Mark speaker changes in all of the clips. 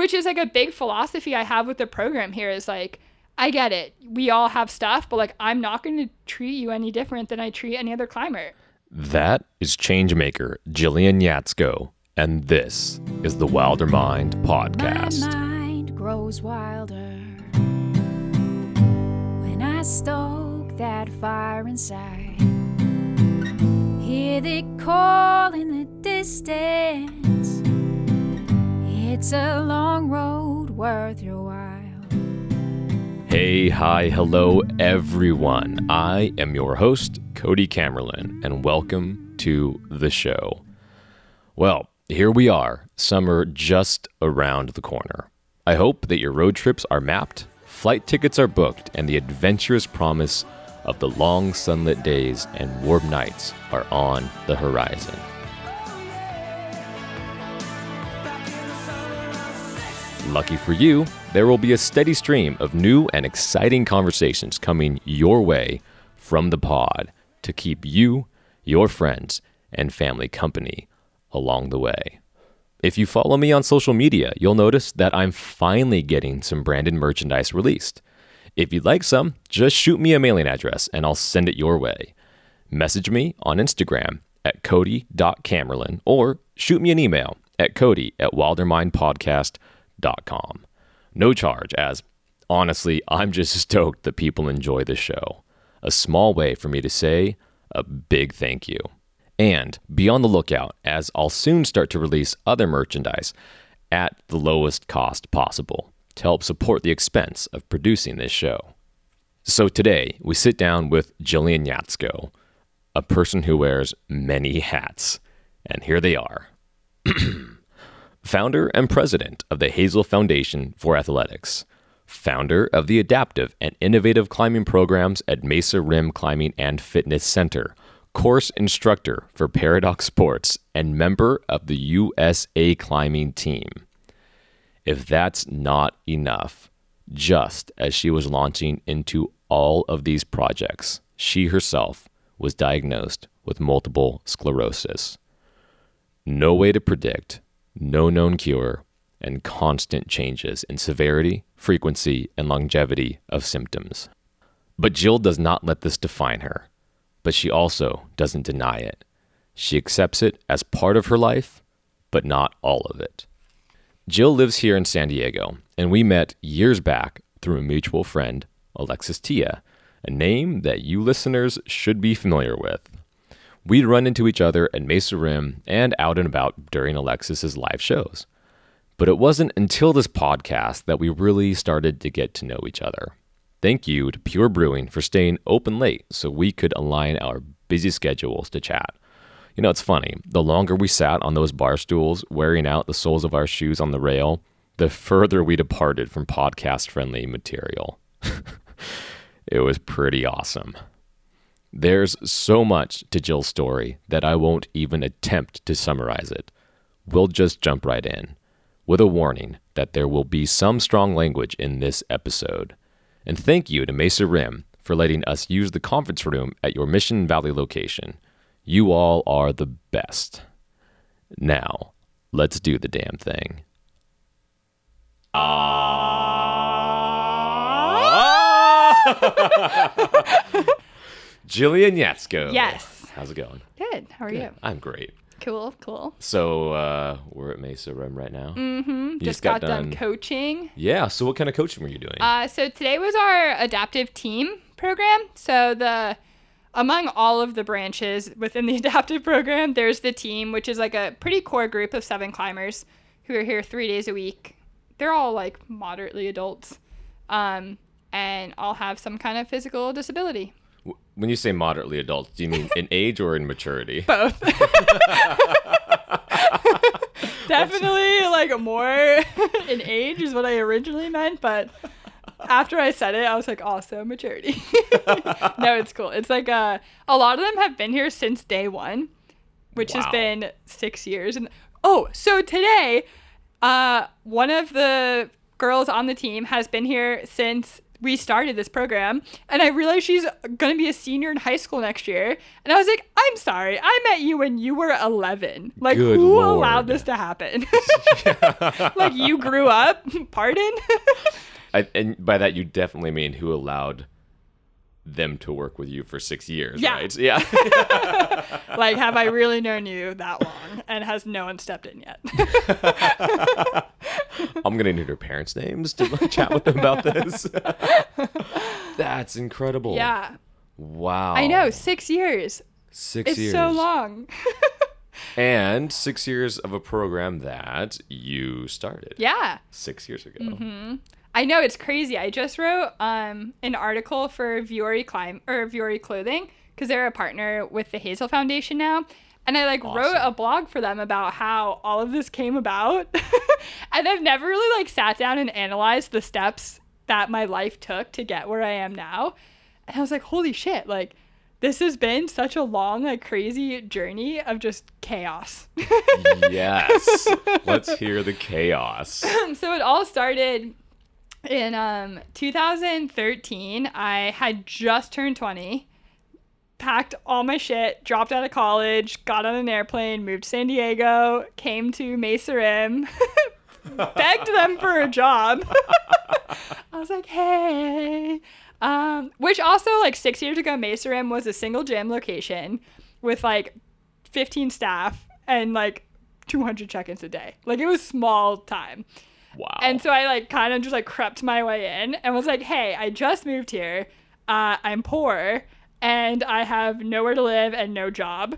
Speaker 1: which is like a big philosophy I have with the program here is like I get it. We all have stuff, but like I'm not going to treat you any different than I treat any other climber.
Speaker 2: That is changemaker Jillian Yatsko, and this is the Wilder Mind podcast.
Speaker 3: My mind grows wilder when I stoke that fire inside. Hear the call in the distance. It's a long road worth your while.
Speaker 2: Hey, hi, hello, everyone. I am your host, Cody Camerlin, and welcome to the show. Well, here we are, summer just around the corner. I hope that your road trips are mapped, flight tickets are booked, and the adventurous promise of the long sunlit days and warm nights are on the horizon. Lucky for you, there will be a steady stream of new and exciting conversations coming your way from the pod to keep you, your friends, and family company along the way. If you follow me on social media, you'll notice that I'm finally getting some branded merchandise released. If you'd like some, just shoot me a mailing address and I'll send it your way. Message me on Instagram at cody.camerlin or shoot me an email at cody at wildermindpodcast.com. No charge, as honestly, I'm just stoked that people enjoy the show. A small way for me to say a big thank you. And be on the lookout, as I'll soon start to release other merchandise at the lowest cost possible to help support the expense of producing this show. So today, we sit down with Jillian Yatsko, a person who wears many hats. And here they are. Founder and president of the Hazel Foundation for Athletics, founder of the adaptive and innovative climbing programs at Mesa Rim Climbing and Fitness Center, course instructor for Paradox Sports, and member of the USA climbing team. If that's not enough, just as she was launching into all of these projects, she herself was diagnosed with multiple sclerosis. No way to predict, no known cure, and constant changes in severity, frequency, and longevity of symptoms. But Jill does not let this define her, but she also doesn't deny it. She accepts it as part of her life, but not all of it. Jill lives here in San Diego, and we met years back through a mutual friend, Alexis Tia, a name that you listeners should be familiar with. We'd run into each other at Mesa Rim and out and about during Alexis's live shows. But it wasn't until this podcast that we really started to get to know each other. Thank you to Pure Brewing for staying open late so we could align our busy schedules to chat. You know, it's funny. The longer we sat on those bar stools, wearing out the soles of our shoes on the rail, the further we departed from podcast friendly material. it was pretty awesome. There's so much to Jill's story that I won't even attempt to summarize it. We'll just jump right in, with a warning that there will be some strong language in this episode. And thank you to Mesa Rim for letting us use the conference room at your Mission Valley location. You all are the best. Now, let's do the damn thing. Jillian Yatsko.
Speaker 1: Yes.
Speaker 2: How's it going?
Speaker 1: Good. How are you?
Speaker 2: I'm great.
Speaker 1: Cool, cool.
Speaker 2: So uh, we're at Mesa Rim right now.
Speaker 1: Mm-hmm.
Speaker 2: You
Speaker 1: Just got, done. coaching.
Speaker 2: Yeah. So what kind of coaching were you doing?
Speaker 1: Uh, so today was our adaptive team program. So the among all of the branches within the adaptive program, there's the team, which is like a pretty core group of seven climbers who are here three days a week. They're all like moderately adults, um, and all have some kind of physical disability.
Speaker 2: When you say moderately adult, do you mean in age or in maturity?
Speaker 1: Both. Definitely like more in age is what I originally meant, but after I said it, I was like, also maturity. no, it's cool. It's like uh, a lot of them have been here since day one, which has been six years. And oh, so today, uh, one of the girls on the team has been here since we started this program and I realized she's going to be a senior in high school next year. And I was like, I'm sorry. I met you when you were 11. Like,
Speaker 2: Good
Speaker 1: who
Speaker 2: Lord.
Speaker 1: allowed this to happen? like, you grew up? Pardon?
Speaker 2: I, and by that, you definitely mean who allowed them to work with you for six years,
Speaker 1: Yeah.
Speaker 2: right? Yeah.
Speaker 1: like, have I really known you that long? And has no one stepped in yet?
Speaker 2: I'm gonna need her parents' names to chat with them about this. That's incredible.
Speaker 1: yeah.
Speaker 2: Wow.
Speaker 1: I know. Six years.
Speaker 2: Six
Speaker 1: It's
Speaker 2: years.
Speaker 1: so long.
Speaker 2: And six years of a program that you started.
Speaker 1: yeah.
Speaker 2: Six years ago.
Speaker 1: Mm-hmm. I know it's crazy. I just wrote um, an article for Vuori Climb or Vuori Clothing because they're a partner with the Hazel Foundation now, and I like wrote a blog for them about how all of this came about, and I've never really like sat down and analyzed the steps that my life took to get where I am now, and I was like, holy shit, like. This has been such a long, like crazy journey of just chaos.
Speaker 2: yes. Let's hear the chaos.
Speaker 1: so it all started in um 2013 i had just turned 20 packed all my shit dropped out of college got on an airplane moved to san diego came to mesa rim begged them for a job. I was like hey. Um which also like six years ago mesa rim was a single gym location with like 15 staff and like 200 check-ins a day. Like it was small time.
Speaker 2: Wow.
Speaker 1: and so I like kind of just like crept my way in and was like, "Hey, I just moved here. Uh, I'm poor and I have nowhere to live and no job."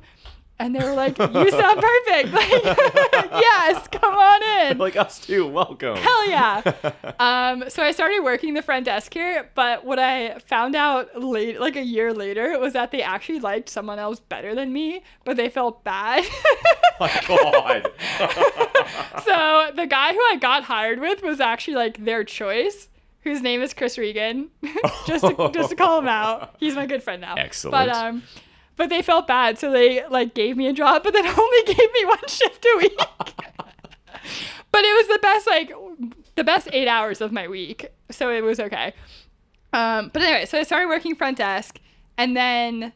Speaker 1: And they were like, "You sound perfect. Like, yes, come on in."
Speaker 2: like us too. Welcome.
Speaker 1: Hell yeah. um, so I started working the front desk here, but what I found out late, like a year later, was that they actually liked someone else better than me, but they felt bad.
Speaker 2: my God.
Speaker 1: so the guy who I got hired with was actually like their choice, whose name is Chris Regan. just to, just to call him out. He's my good friend now.
Speaker 2: Excellent.
Speaker 1: But um but they felt bad, so they like gave me a job, but then only gave me one shift a week. but it was the best like the best eight hours of my week, so it was okay. Um, but anyway, so I started working front desk, and then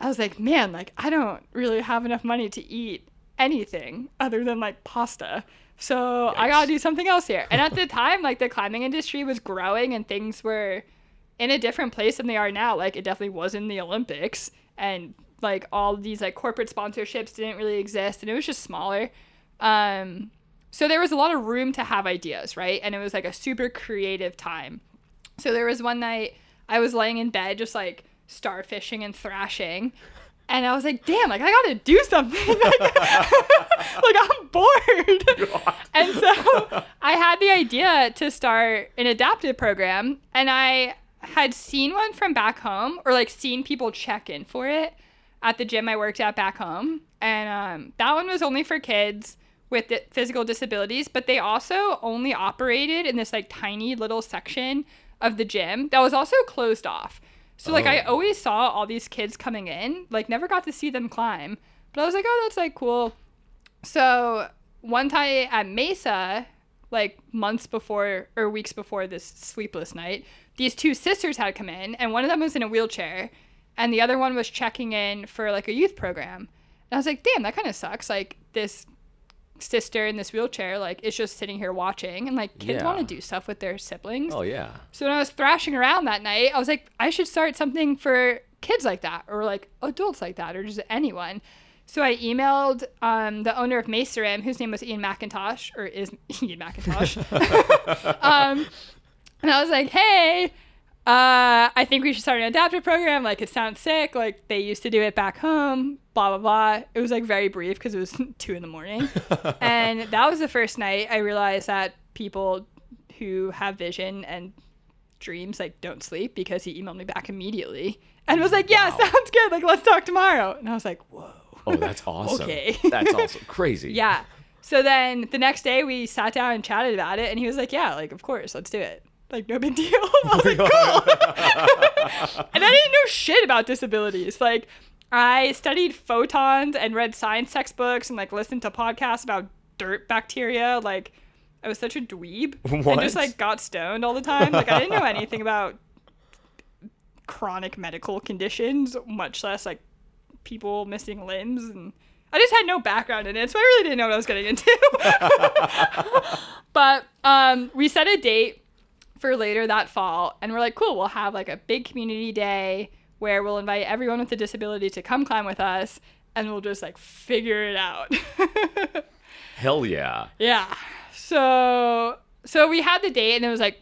Speaker 1: I was like, man, like I don't really have enough money to eat anything other than like pasta. So I gotta do something else here. And at the time, like the climbing industry was growing and things were in a different place than they are now. Like it definitely was in the Olympics and like all these like corporate sponsorships didn't really exist and it was just smaller. Um so there was a lot of room to have ideas, right? And it was like a super creative time. So there was one night I was laying in bed just like starfishing and thrashing. And I was like, damn, like I gotta do something. like, like, I'm bored. and so I had the idea to start an adaptive program and I had seen one from back home or like seen people check in for it at the gym I worked at back home. And um, that one was only for kids with physical disabilities, but they also only operated in this like tiny little section of the gym that was also closed off. So like I
Speaker 2: Oh.
Speaker 1: always saw all these kids coming in, like never got to see them climb. But I was like, oh, that's like cool. So one time at Mesa, like months before or weeks before this sleepless night, these two sisters had come in, and one of them was in a wheelchair, and the other one was checking in for like a youth program. And I was like, damn, that kind of sucks. Like this sister in this wheelchair, like is just sitting here watching, and like kids
Speaker 2: Yeah.
Speaker 1: want to do stuff with their siblings.
Speaker 2: Oh yeah.
Speaker 1: So when I was thrashing around that night, I was like, I should start something for kids like that, or like adults like that, or just anyone. So I emailed um, the owner of Mesa Rim, whose name was Ian McIntosh, or is Ian McIntosh. um, and I was like, hey, uh, I think we should start an adaptive program. Like, it sounds sick. Like, they used to do it back home, blah, blah, blah. It was like very brief because it was two in the morning. and that was the first night I realized that people who have vision and dreams like don't sleep because he emailed me back immediately and was like, yeah,
Speaker 2: Wow.
Speaker 1: sounds good. Like, let's talk tomorrow. And I was like, whoa.
Speaker 2: Oh, that's awesome.
Speaker 1: Okay.
Speaker 2: that's awesome. Crazy.
Speaker 1: Yeah. So then the next day we sat down and chatted about it, and he was like, "Yeah, like of course, let's do it. Like no big deal." I was like, "Cool." and I didn't know shit about disabilities. Like I studied photons and read science textbooks and like listened to podcasts about dirt bacteria. Like I was such a dweeb. and
Speaker 2: What?
Speaker 1: just like got stoned all the time. Like I didn't know anything about chronic medical conditions, much less like people missing limbs and I just had no background in it, so I really didn't know what I was getting into. but um, we set a date for later that fall, and we're like, cool, we'll have like a big community day where we'll invite everyone with a disability to come climb with us, and we'll just like figure it out.
Speaker 2: Hell yeah.
Speaker 1: Yeah. So so we had the date and it was like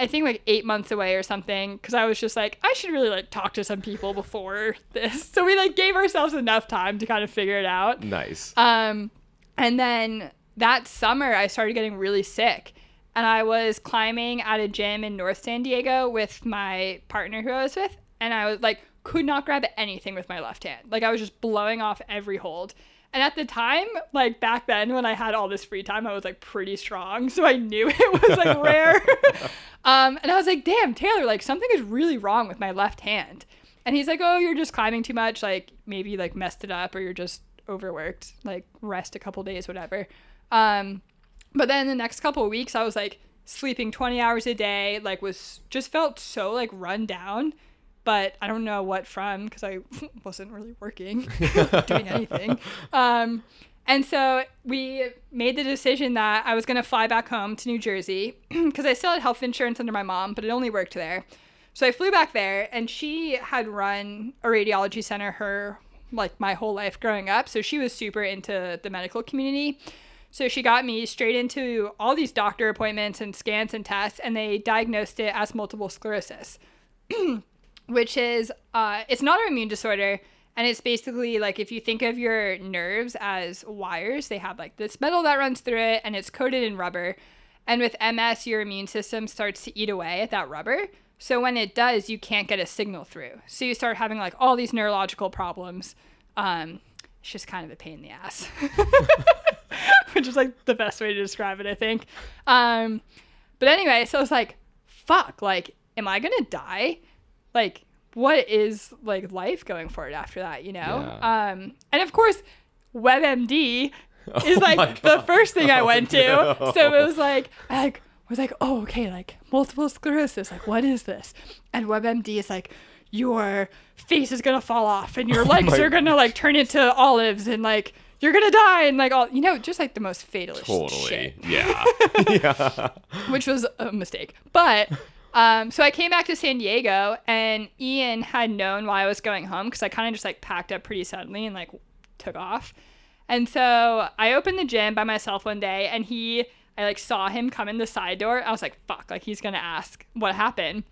Speaker 1: I think like 8 months away or something cuz I was just like I should really like talk to some people before this. So we like gave ourselves enough time to kind of figure it out.
Speaker 2: Nice.
Speaker 1: Um and then that summer I started getting really sick and I was climbing at a gym in North San Diego with my partner who I was with and I was like could not grab anything with my left hand. Like I was just blowing off every hold. And at the time, like back then when I had all this free time, I was like pretty strong. So I knew it was like rare. um, and I was like, damn, Taylor, like something is really wrong with my left hand. And he's like, oh, you're just climbing too much. Like maybe you, like messed it up or you're just overworked. Like rest a couple days, whatever. Um, but then the next couple of weeks, I was like sleeping 20 hours a day, like was just felt so like run down. But I don't know what from because I wasn't really working, doing anything. Um, and so we made the decision that I was going to fly back home to New Jersey because I still had health insurance under my mom, but it only worked there. So I flew back there, and she had run a radiology center her like my whole life growing up. So she was super into the medical community. So she got me straight into all these doctor appointments and scans and tests, and they diagnosed it as multiple sclerosis, which is uh, it's not an immune disorder, and it's basically like if you think of your nerves as wires, they have like this metal that runs through it, and it's coated in rubber. And with MS, your immune system starts to eat away at that rubber. So when it does, you can't get a signal through. So you start having like all these neurological problems. Um, it's just kind of a pain in the ass, which is like the best way to describe it, I think. Um, but anyway, so I was like, fuck, like, am I gonna die? Like, what is like life going forward after that, you know?
Speaker 2: Yeah.
Speaker 1: Um, and of course, WebMD is
Speaker 2: Oh my
Speaker 1: like the first thing I
Speaker 2: Oh,
Speaker 1: went to. So it was like, I like was like, oh, okay, like multiple sclerosis. Like, what is this? And WebMD is like, your face is gonna fall off and your legs
Speaker 2: Oh
Speaker 1: are gonna like turn into olives and like you're gonna die and like all you know, just like the most fatalist
Speaker 2: Totally.
Speaker 1: shit
Speaker 2: Yeah. yeah.
Speaker 1: which was a mistake. But um, so I came back to San Diego, and Ian had known why I was going home because I kind of just like packed up pretty suddenly and like took off. And so I opened the gym by myself one day, and he, I like saw him come in the side door. I was like, fuck, like he's gonna ask what happened.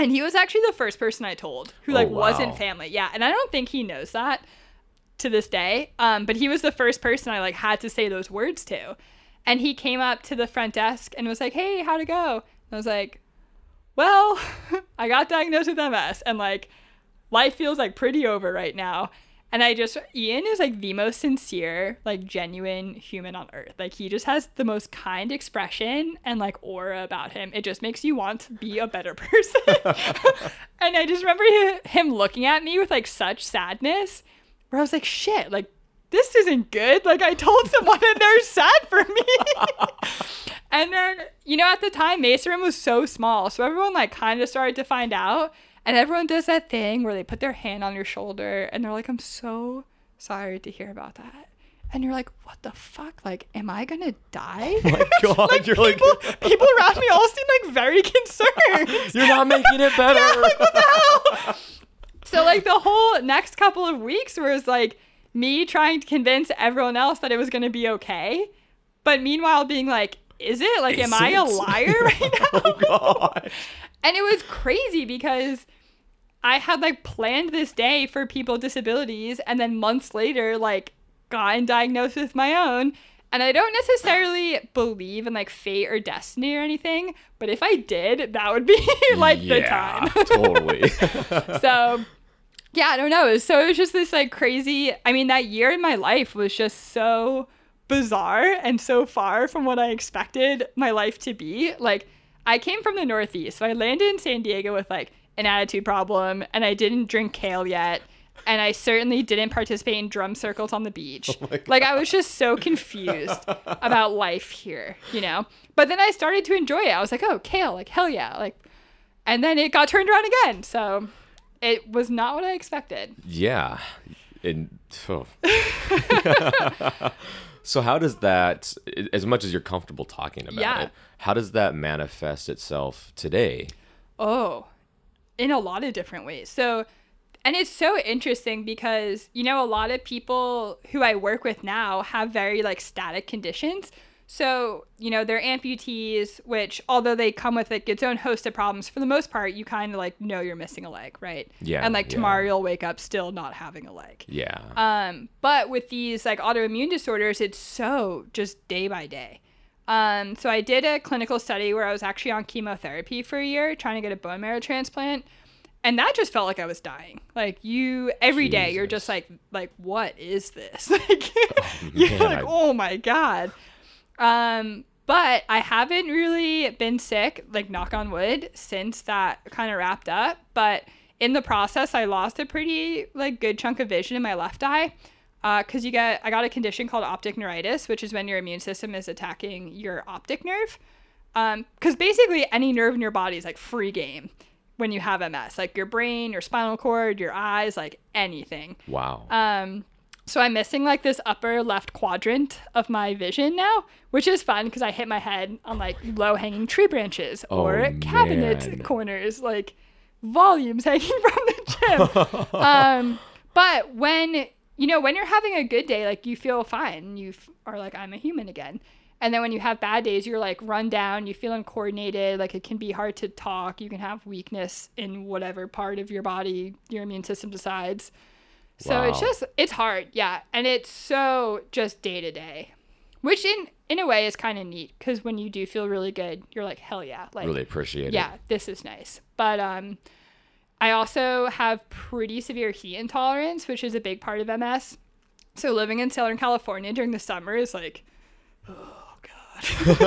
Speaker 1: And he was actually the first person I told who like
Speaker 2: Oh, wow.
Speaker 1: wasn't family. Yeah, and I don't think he knows that to this day. Um, but he was the first person I like had to say those words to. And he came up to the front desk and was like, "Hey, how'd it go?" And I was like, "Well, I got diagnosed with MS, and like, life feels like pretty over right now." And I just, Ian is like the most sincere, like genuine human on earth. Like he just has the most kind expression and like aura about him. It just makes you want to be a better person. and I just remember him looking at me with like such sadness, where I was like, shit, like this isn't good. Like I told someone and they're sad for me. and then, you know, at the time, Mesa Rim was so small. So everyone like kind of started to find out. And everyone does that thing where they put their hand on your shoulder and they're like, I'm so sorry to hear about that. And you're like, what the fuck? Like, am I gonna die?
Speaker 2: Oh my God.
Speaker 1: like,
Speaker 2: you're
Speaker 1: people,
Speaker 2: like,
Speaker 1: people around me all seem like very concerned.
Speaker 2: you're not making it better.
Speaker 1: So like the whole next couple of weeks was like me trying to convince everyone else that it was gonna be okay, but meanwhile being like, "Is it? Like, am
Speaker 2: Is
Speaker 1: I a liar right oh now?"
Speaker 2: oh God.
Speaker 1: and it was crazy because I had like planned this day for people with disabilities, and then months later, like, gotten diagnosed with my own. And I don't necessarily believe in like fate or destiny or anything, but if I did, that would be like the
Speaker 2: yeah,
Speaker 1: time.
Speaker 2: totally.
Speaker 1: so yeah i don't know so it was just this like crazy i mean that year in my life was just so bizarre and so far from what i expected my life to be like i came from the northeast so i landed in san diego with like an attitude problem and i didn't drink kale yet and I certainly didn't participate in drum circles on the beach. Oh like I was just so confused about life here, you know. But then I started to enjoy it. I was like, "Oh, kale, like hell yeah!" Like, and then it got turned around again. So it was not what I expected.
Speaker 2: Yeah. And oh. so how does that as much as you're comfortable talking about
Speaker 1: Yeah.
Speaker 2: it, how does that manifest itself today?
Speaker 1: Oh, in a lot of different ways. So, and it's so interesting because, you know, a lot of people who I work with now have very like static conditions. So, you know, they're amputees, which although they come with like its own host of problems, for the most part, you kind of like know you're missing a leg, right?
Speaker 2: Yeah,
Speaker 1: And like
Speaker 2: yeah.
Speaker 1: tomorrow you'll wake up still not having a leg.
Speaker 2: Yeah.
Speaker 1: Um, but with these like autoimmune disorders, it's so just day by day. Um, so I did a clinical study where I was actually on chemotherapy for a year trying to get a bone marrow transplant. And that just felt like I was dying. Like you every day you're just like like what is this? Like you're like,
Speaker 2: I-
Speaker 1: "Oh my god." Um but I haven't really been sick, like knock on wood, since that kind of wrapped up. But in the process, I lost a pretty like good chunk of vision in my left eye, Uh, because you get I got a condition called optic neuritis, which is when your immune system is attacking your optic nerve. Because basically any nerve in your body is like free game when you have MS, like your brain, your spinal cord, your eyes, like anything.
Speaker 2: wow.
Speaker 1: Um, so I'm missing like this upper left quadrant of my vision now, which is fun because I hit my head on like low hanging tree branches or
Speaker 2: Oh,
Speaker 1: cabinet
Speaker 2: man.
Speaker 1: corners, like volumes hanging from the gym. um, but when you know when you're having a good day, like you feel fine, you f- are like I'm a human again. And then when you have bad days, you're like run down, you feel uncoordinated, like it can be hard to talk, you can have weakness in whatever part of your body your immune system decides. So it's just it's hard, yeah, and it's so just day to day, which in in a way is kind of neat because when you do feel really good, you're like hell yeah, like
Speaker 2: really appreciate
Speaker 1: yeah, this is nice. But um, I also have pretty severe heat intolerance, which is a big part of MS. So living in Southern California during the summer is like, oh god.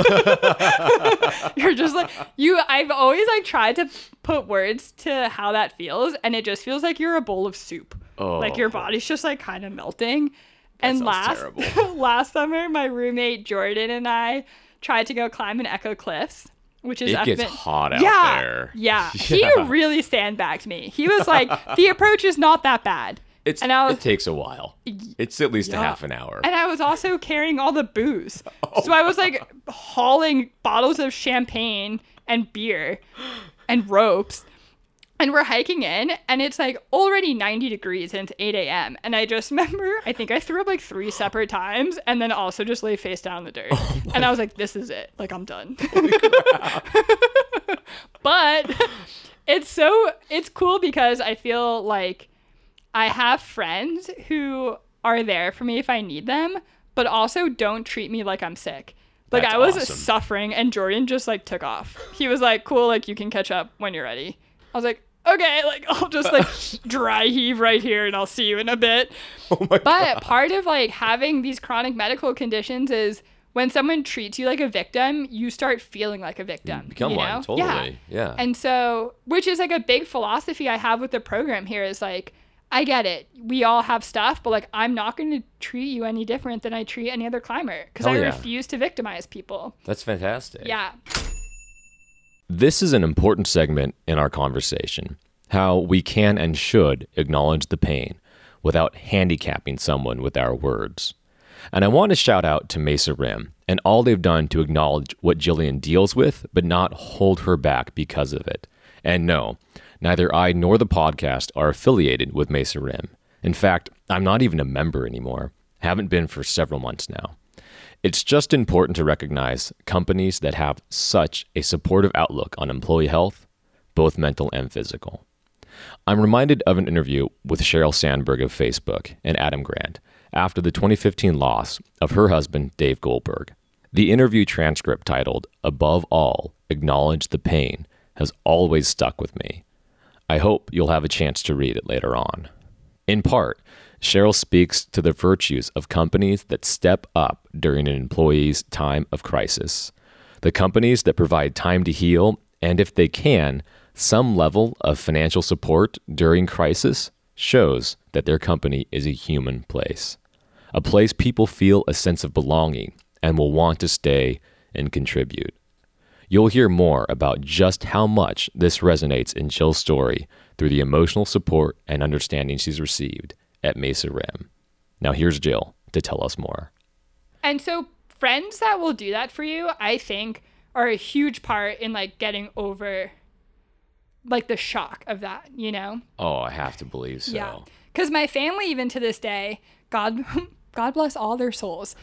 Speaker 1: You're just like you. I've always like tried to put words to how that feels, and it just feels like you're a bowl of soup. Like your
Speaker 2: Oh.
Speaker 1: body's just like kind of melting. and last
Speaker 2: terrible.
Speaker 1: last summer, my roommate Jordan and I tried to go climb an Echo Cliffs, which is
Speaker 2: It gets hot out
Speaker 1: yeah,
Speaker 2: there.
Speaker 1: Yeah.
Speaker 2: Yeah.
Speaker 1: He really sandbagged me. He was like, the approach is not that bad.
Speaker 2: It's
Speaker 1: and I was
Speaker 2: it takes a while. It's at least a half an hour.
Speaker 1: and I was also carrying all the booze.
Speaker 2: Oh,
Speaker 1: so I was like hauling bottles of champagne and beer and ropes. And we're hiking in, and it's like already 90 degrees, and it's 8 a.m. And I just remember, I think I threw up like three separate times, and then also just lay face down in the dirt.
Speaker 2: Oh
Speaker 1: and I was like, this is it. Like, I'm done. but it's so, it's cool because I feel like I have friends who are there for me if I need them, but also don't treat me like I'm sick. Like
Speaker 2: That's
Speaker 1: I was
Speaker 2: awesome.
Speaker 1: suffering and Jordan just like took off. He was like, "Cool, like you can catch up when you're ready." I was like, "Okay, like I'll just like dry heave right here and I'll see you in a bit."
Speaker 2: oh my
Speaker 1: But part of like having these chronic medical conditions is when someone treats you like a victim, you start feeling like a victim.
Speaker 2: become
Speaker 1: you
Speaker 2: one, totally, yeah. yeah.
Speaker 1: And so, which is like a big philosophy I have with the program here is like, I get it. We all have stuff, but like, I'm not going to treat you any different than I treat any other climber because I
Speaker 2: yeah.
Speaker 1: refuse to victimize people.
Speaker 2: That's fantastic.
Speaker 1: Yeah.
Speaker 2: This is an important segment in our conversation how we can and should acknowledge the pain without handicapping someone with our words. And I want to shout out to Mesa Rim and all they've done to acknowledge what Jillian deals with, but not hold her back because of it. And no, neither I nor the podcast are affiliated with Mesa Rim. In fact, I'm not even a member anymore. Haven't been for several months now. It's just important to recognize companies that have such a supportive outlook on employee health, both mental and physical. I'm reminded of an interview with Sheryl Sandberg of Facebook and Adam Grant after the 2015 loss of her husband, Dave Goldberg. The interview transcript titled, Above All, Acknowledge the Pain, has always stuck with me. I hope you'll have a chance to read it later on. In part, Sheryl speaks to the virtues of companies that step up during an employee's time of crisis, the companies that provide time to heal, and if they can, some level of financial support during crisis shows that their company is a human place, a place people feel a sense of belonging and will want to stay and contribute. You'll hear more about just how much this resonates in Jill's story through the emotional support and understanding she's received at Mesa Rim. Now, here's Jill to tell us more.
Speaker 1: And so, friends that will do that for you, I think, are a huge part in like getting over like the shock of that, you know?
Speaker 2: Oh, I have to believe so.
Speaker 1: Yeah. Because my family, even to this day, God, God bless all their souls,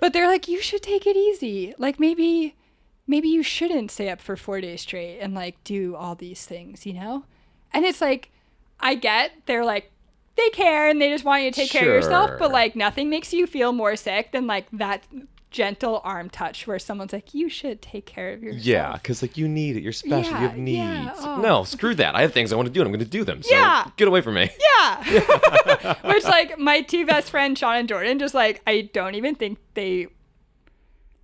Speaker 1: but they're like, you should take it easy. Like maybe, maybe you shouldn't stay up for four days straight and like do all these things, you know? And it's like, I get they're like, they care and they just want you to take care of yourself, but like nothing makes you feel more sick than like that gentle arm touch where someone's like, you should take care of yourself.
Speaker 2: Yeah, because like you need it. You're special. you
Speaker 1: Yeah,
Speaker 2: have needs.
Speaker 1: yeah, oh.
Speaker 2: No, screw that. I have things I want to do and I'm going to do them. So
Speaker 1: Yeah.
Speaker 2: get away from me.
Speaker 1: Yeah. Which like my two best friends, Sean and Jordan, just like I don't even think they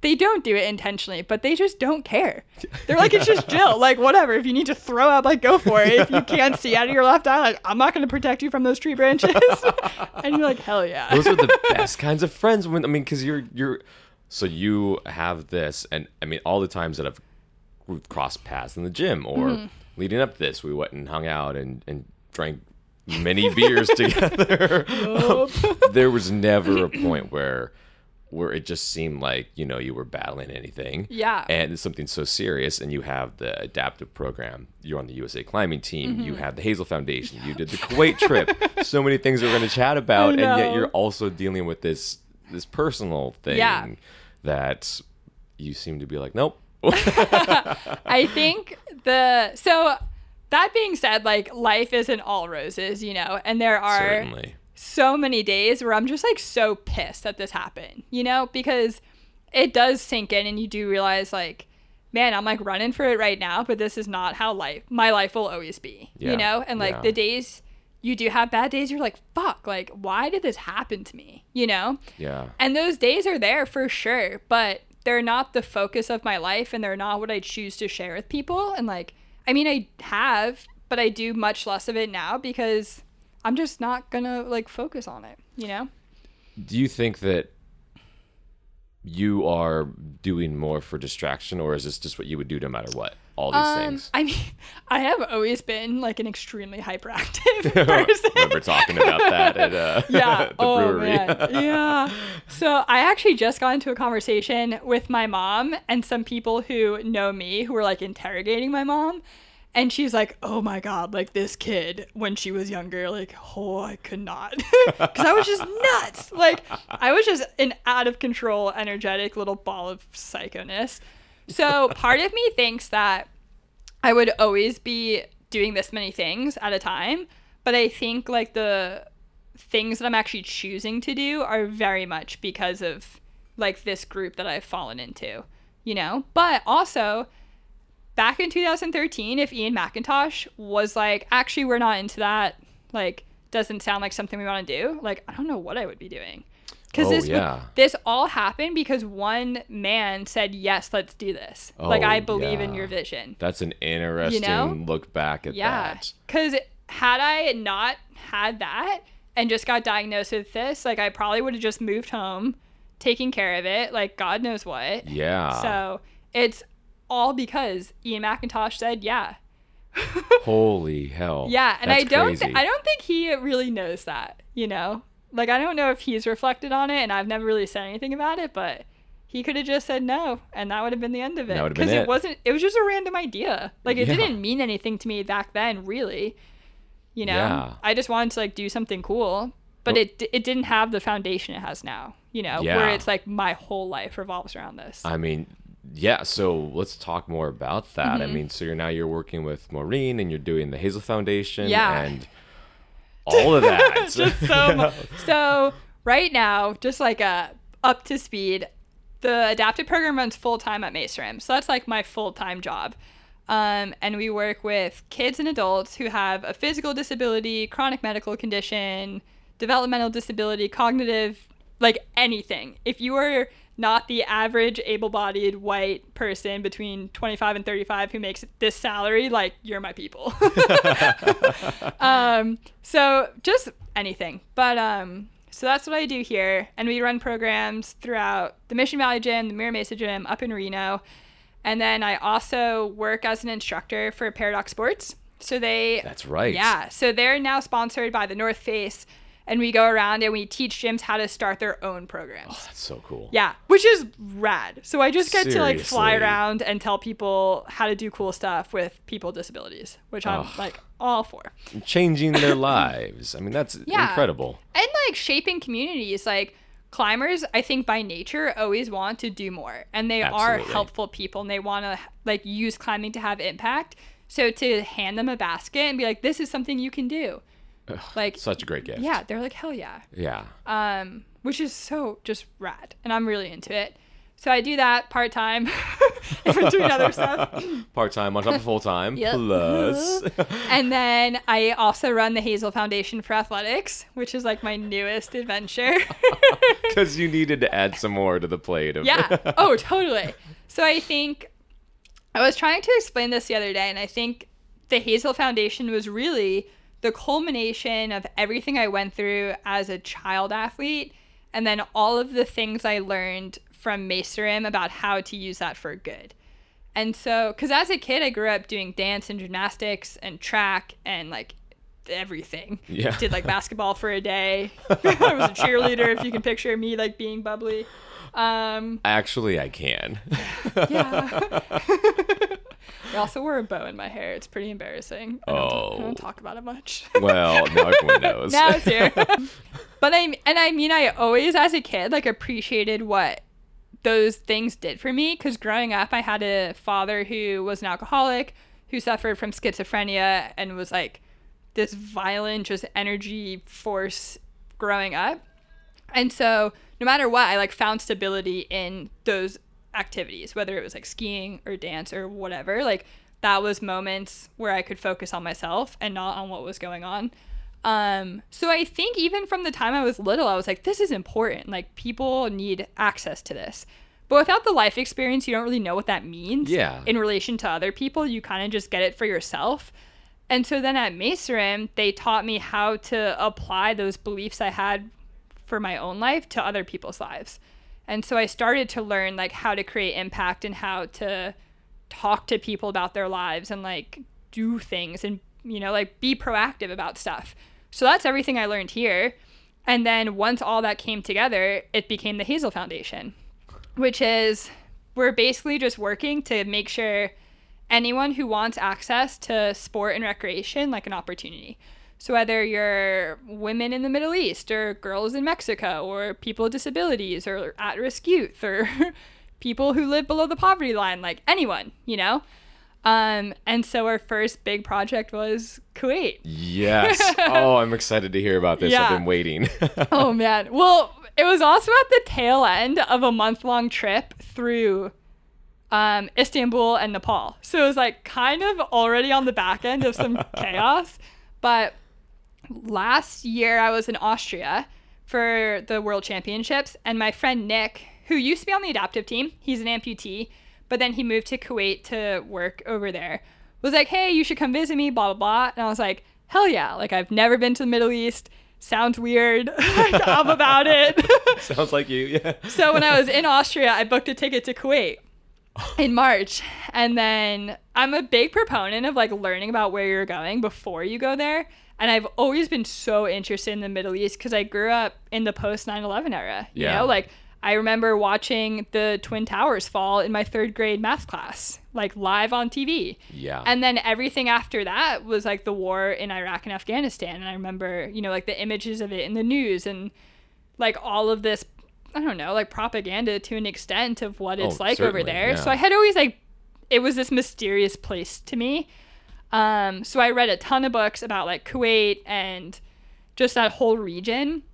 Speaker 1: they don't do it intentionally, but they just don't care. They're like, it's just Jill. Like, whatever. If you need to throw up, like, go for it. If you can't see out of your left eye, like, I'm not going to protect you from those tree branches. and you're like, hell yeah.
Speaker 2: Those are the best kinds of friends. When I mean, because you're you're, so you have this, and I mean, all the times that I've crossed paths in the gym or
Speaker 1: Mm-hmm.
Speaker 2: leading up to this, we went and hung out and and drank many beers together. there was never a point where where it just seemed like you know you were battling anything.
Speaker 1: Yeah.
Speaker 2: and it's something so serious and you have the adaptive program. You're on the usa climbing team.
Speaker 1: Mm-hmm.
Speaker 2: you have the hazel foundation. You did the kuwait trip. So many things we're going to chat about and yet you're also dealing with this this personal thing
Speaker 1: Yeah.
Speaker 2: that you seem to be like nope.
Speaker 1: I think the so that being said, like life isn't all roses, you know, and there are
Speaker 2: certainly
Speaker 1: so many days where I'm just like so pissed that this happened, you know, because it does sink in and you do realize like, man, I'm like running for it right now, but this is not how life my life will always be.
Speaker 2: Yeah,
Speaker 1: You know? And like
Speaker 2: yeah.
Speaker 1: the days you do have bad days, you're like, fuck, like why did this happen to me? You know?
Speaker 2: yeah
Speaker 1: And those days are there for sure, but they're not the focus of my life and they're not what I choose to share with people. And like, I mean, I have, but I do much less of it now because I'm just not gonna like focus on it, you know?
Speaker 2: do you think that you are doing more for distraction or is this just what you would do no matter what all these
Speaker 1: Um,
Speaker 2: things
Speaker 1: I mean, I have always been like an extremely hyperactive person.
Speaker 2: remember talking about that at uh,
Speaker 1: yeah.
Speaker 2: the
Speaker 1: oh
Speaker 2: brewery
Speaker 1: man. Yeah. So I actually just got into a conversation with my mom and some people who know me who were like interrogating my mom. And she's like, "Oh my god, like this kid when she was younger, like, oh, I could not, because I was just nuts. Like, I was just an out of control, energetic little ball of psychoness. So part of me thinks that I would always be doing this many things at a time, but I think like the things that I'm actually choosing to do are very much because of like this group that I've fallen into, you know? But also, back in 2013, if Ian McIntosh was like, actually, we're not into that, like, doesn't sound like something we want to do, like, I don't know what I would be doing. Because
Speaker 2: Oh,
Speaker 1: this,
Speaker 2: yeah.
Speaker 1: this all happened because one man said, yes, let's do this.
Speaker 2: Oh, like,
Speaker 1: I believe in your vision.
Speaker 2: That's an interesting
Speaker 1: know?
Speaker 2: look back at
Speaker 1: Yeah.
Speaker 2: that.
Speaker 1: Because had I not had that and just got diagnosed with this, like I probably would have just moved home, taking care of it, like God knows what.
Speaker 2: Yeah.
Speaker 1: So it's all because Ian McIntosh said, yeah.
Speaker 2: Holy hell.
Speaker 1: Yeah. And
Speaker 2: That's
Speaker 1: I don't, th- I don't think he really knows that, you know? Like, I don't know if he's reflected on it and I've never really said anything about it, but he could have just said no and that would have been the end of it.
Speaker 2: Because
Speaker 1: it
Speaker 2: it.
Speaker 1: wasn't, it was just a random idea. Like, it
Speaker 2: Yeah.
Speaker 1: didn't mean anything to me back then, really. You know,
Speaker 2: Yeah.
Speaker 1: I just wanted to like do something cool, but it it didn't have the foundation it has now. You know,
Speaker 2: Yeah.
Speaker 1: where it's like my whole life revolves around this.
Speaker 2: I mean, yeah. So let's talk more about that.
Speaker 1: Mm-hmm.
Speaker 2: I mean, so you're now you're working with Maureen and you're doing the Hazel Foundation.
Speaker 1: Yeah.
Speaker 2: And all of that.
Speaker 1: just so. So right now, just like a up to speed, the adapted program runs full time at Mesa Rim. So that's like my full time job. Um, and we work with kids and adults who have a physical disability, chronic medical condition, developmental disability, cognitive, like anything. If you are not the average able-bodied white person between 25 and 35 who makes this salary like you're my people. Um, so just anything. But um, so that's what i do here. And we run programs throughout the mission valley gym the mira mesa gym up in reno. And then i also work as an instructor for paradox sports. So they
Speaker 2: That's right.
Speaker 1: yeah. So they're now sponsored by the north face and we go around and we teach gyms how to start their own programs Oh,
Speaker 2: That's so cool.
Speaker 1: yeah, which is rad. So I just get to like fly around and tell people how to do cool stuff with people with disabilities, which I'm like all for.
Speaker 2: Changing their lives. I mean, that's
Speaker 1: Yeah.
Speaker 2: incredible.
Speaker 1: And like shaping communities, like climbers, I think by nature always want to do more, and they are helpful people, and they want to like use climbing to have impact. So to hand them a basket and be like, "This is something you can do," like
Speaker 2: Such a great gift.
Speaker 1: yeah, they're like, "Hell yeah!"
Speaker 2: Yeah.
Speaker 1: um, which is so just rad, and I'm really into it. So I do that part time, in between other stuff,
Speaker 2: Part time on top of full time.
Speaker 1: Yep.
Speaker 2: Plus.
Speaker 1: and then I also run the Hazel Foundation for Athletics, which is like my newest adventure.
Speaker 2: Because you needed to add some more to the plate. Of
Speaker 1: yeah. Oh, totally. So I think I was trying to explain this the other day, and I think the Hazel Foundation was really the culmination of everything I went through as a child athlete, and then all of the things I learned from Mesa Rim about how to use that for good. And so, because as a kid, I grew up doing dance and gymnastics and track and like everything.
Speaker 2: Yeah.
Speaker 1: Did like basketball for a day. I was a cheerleader, if you can picture me like being bubbly. Um,
Speaker 2: Actually, I can.
Speaker 1: yeah. I also wore a bow in my hair. It's pretty embarrassing. I don't, I
Speaker 2: Oh.
Speaker 1: don't talk about it much.
Speaker 2: well, now everyone knows.
Speaker 1: now it's here. but I and I mean I always as a kid like appreciated what those things did for me because growing up I had a father who was an alcoholic who suffered from schizophrenia and was like this violent just energy force growing up. And so no matter what, I like found stability in those activities, whether it was like skiing or dance or whatever. Like that was moments where I could focus on myself and not on what was going on. Um, so I think even from the time I was little, I was like, this is important. Like people need access to this. But without the life experience, you don't really know what that means.
Speaker 2: Yeah.
Speaker 1: In relation to other people, you kind of just get it for yourself. And so then at Mesa Rim, they taught me how to apply those beliefs I had for my own life to other people's lives. And so I started to learn like how to create impact and how to talk to people about their lives and like do things and you know like be proactive about stuff. So that's everything I learned here. And then once all that came together, it became the Hazel Foundation, which is we're basically just working to make sure anyone who wants access to sport and recreation like an opportunity. So whether you're women in the Middle East or girls in Mexico or people with disabilities or at-risk youth or people who live below the poverty line, like anyone, you know? Um, and so our first big project was Kuwait.
Speaker 2: Yes. Oh, I'm excited to hear about this.
Speaker 1: Yeah.
Speaker 2: I've been waiting.
Speaker 1: oh man. Well, it was also at the tail end of a month long trip through um, Istanbul and Nepal. So it was like kind of already on the back end of some chaos. But last year I was in Austria for the World Championships, and my friend Nick, who used to be on the adaptive team, he's an amputee, but then he moved to Kuwait to work over there, was like, hey, you should come visit me, blah, blah, blah. And I was like, hell yeah. Like, I've never been to the Middle East. Sounds weird. I'm about it.
Speaker 2: Sounds like you. Yeah.
Speaker 1: so when I was in Austria, I booked a ticket to Kuwait in March. And then I'm a big proponent of like learning about where you're going before you go there. And I've always been so interested in the Middle East because I grew up in the post 9 11 era. You
Speaker 2: Yeah.
Speaker 1: know, like I remember watching the Twin Towers fall in my third grade math class, like live on TV.
Speaker 2: Yeah.
Speaker 1: And then everything after that was like the war in Iraq and Afghanistan. And I remember, you know, like the images of it in the news and like all of this, I don't know, like propaganda to an extent of what it's
Speaker 2: Oh,
Speaker 1: like over there.
Speaker 2: yeah.
Speaker 1: So I had always like, it was this mysterious place to me. Um, so I read a ton of books about like Kuwait and just that whole region.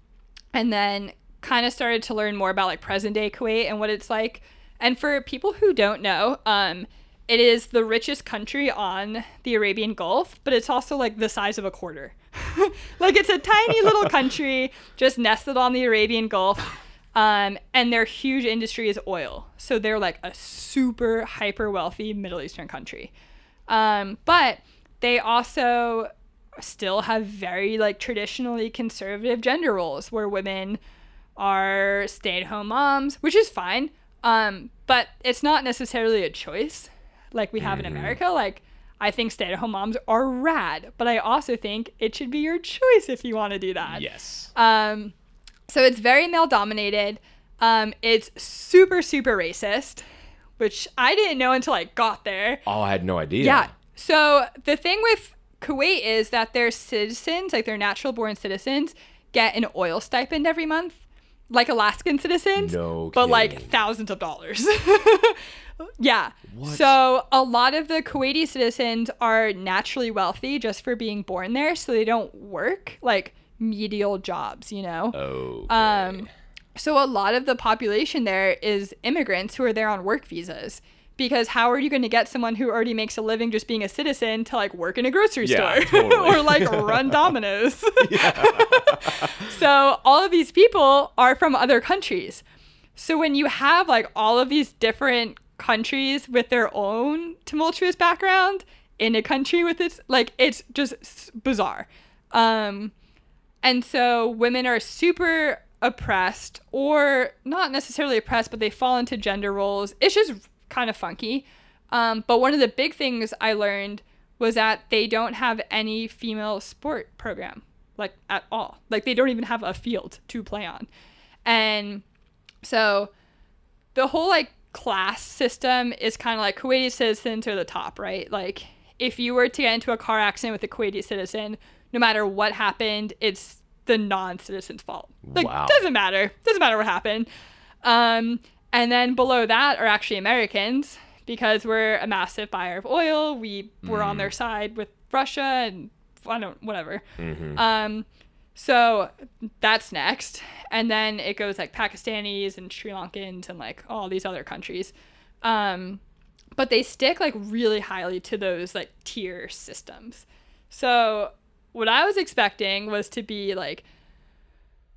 Speaker 1: And then kind of started to learn more about like present day Kuwait and what it's like. And for people who don't know, um, it is the richest country on the Arabian Gulf, but it's also like the size of a quarter. like it's a tiny little country just nestled on the Arabian Gulf. Um, and their huge industry is oil. So they're like a super hyper wealthy Middle Eastern country. Um, but they also still have very like traditionally conservative gender roles where women are stay-at-home moms, which is fine. Um, but it's not necessarily a choice like we have in America. Like I think stay-at-home moms are rad, but I also think it should be your choice if you want to do that.
Speaker 2: Yes.
Speaker 1: Um, so it's very male dominated. Um, it's super super racist, which I didn't know until I got there.
Speaker 2: Oh, I had no idea.
Speaker 1: Yeah. So the thing with Kuwait is that their citizens, like their natural born citizens, get an oil stipend every month, like Alaskan citizens.
Speaker 2: No
Speaker 1: But like thousands of dollars. yeah.
Speaker 2: What?
Speaker 1: So a lot of the Kuwaiti citizens are naturally wealthy just for being born there, so they don't work like medial jobs, you know?
Speaker 2: Okay.
Speaker 1: Um, so a lot of the population there is immigrants who are there on work visas. Because how are you going to get someone who already makes a living just being a citizen to like work in a grocery
Speaker 2: Yeah,
Speaker 1: store
Speaker 2: totally.
Speaker 1: or like run Domino's? so all of these people are from other countries. So when you have like all of these different countries with their own tumultuous background in a country with its like it's just bizarre. Um and so women are super oppressed or not necessarily oppressed, but they fall into gender roles. It's just kind of funky. Um, but one of the big things I learned was that they don't have any female sport program, like at all. Like they don't even have a field to play on. And so the whole like class system is kind of like Kuwaiti citizens are the top, right? Like if you were to get into a car accident with a Kuwaiti citizen, no matter what happened, it's the non-citizen's fault. Like
Speaker 2: Wow.
Speaker 1: doesn't matter. Doesn't matter what happened. Um, and then below that are actually Americans because we're a massive buyer of oil. We were on their side with Russia and I don't whatever. Um, so that's next. And then it goes like Pakistanis and Sri Lankans and like all these other countries. Um, but they stick like really highly to those like tier systems. So what I was expecting was to be like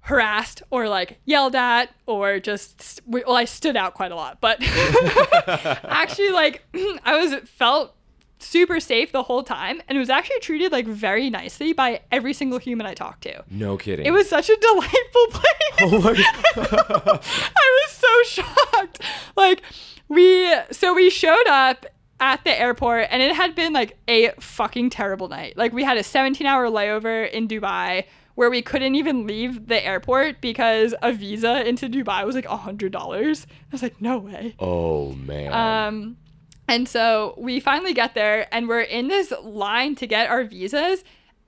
Speaker 1: harassed or like yelled at or just well I stood out quite a lot, but actually like I was felt super safe the whole time and was actually treated like very nicely by every single human I talked to.
Speaker 2: no kidding.
Speaker 1: It was such a delightful place.
Speaker 2: Oh my God.
Speaker 1: I was so shocked. Like we so we showed up at the airport and it had been like a fucking terrible night. Like we had a 17 hour layover in Dubai where we couldn't even leave the airport because a visa into Dubai was like a hundred dollars. I was like, no way.
Speaker 2: Oh man.
Speaker 1: Um, and so we finally get there and we're in this line to get our visas.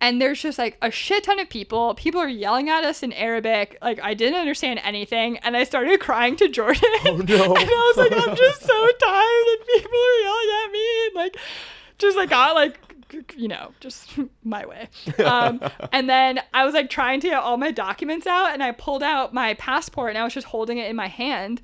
Speaker 1: And there's just like a shit ton of people. People are yelling at us in Arabic. Like, I didn't understand anything. And I started crying to Jordan. Oh,
Speaker 2: no.
Speaker 1: and I was like, I'm just so tired. And people are yelling at me. And like, just like, got like, you know, just my way. Um, and then I was like trying to get all my documents out. And I pulled out my passport and I was just holding it in my hand.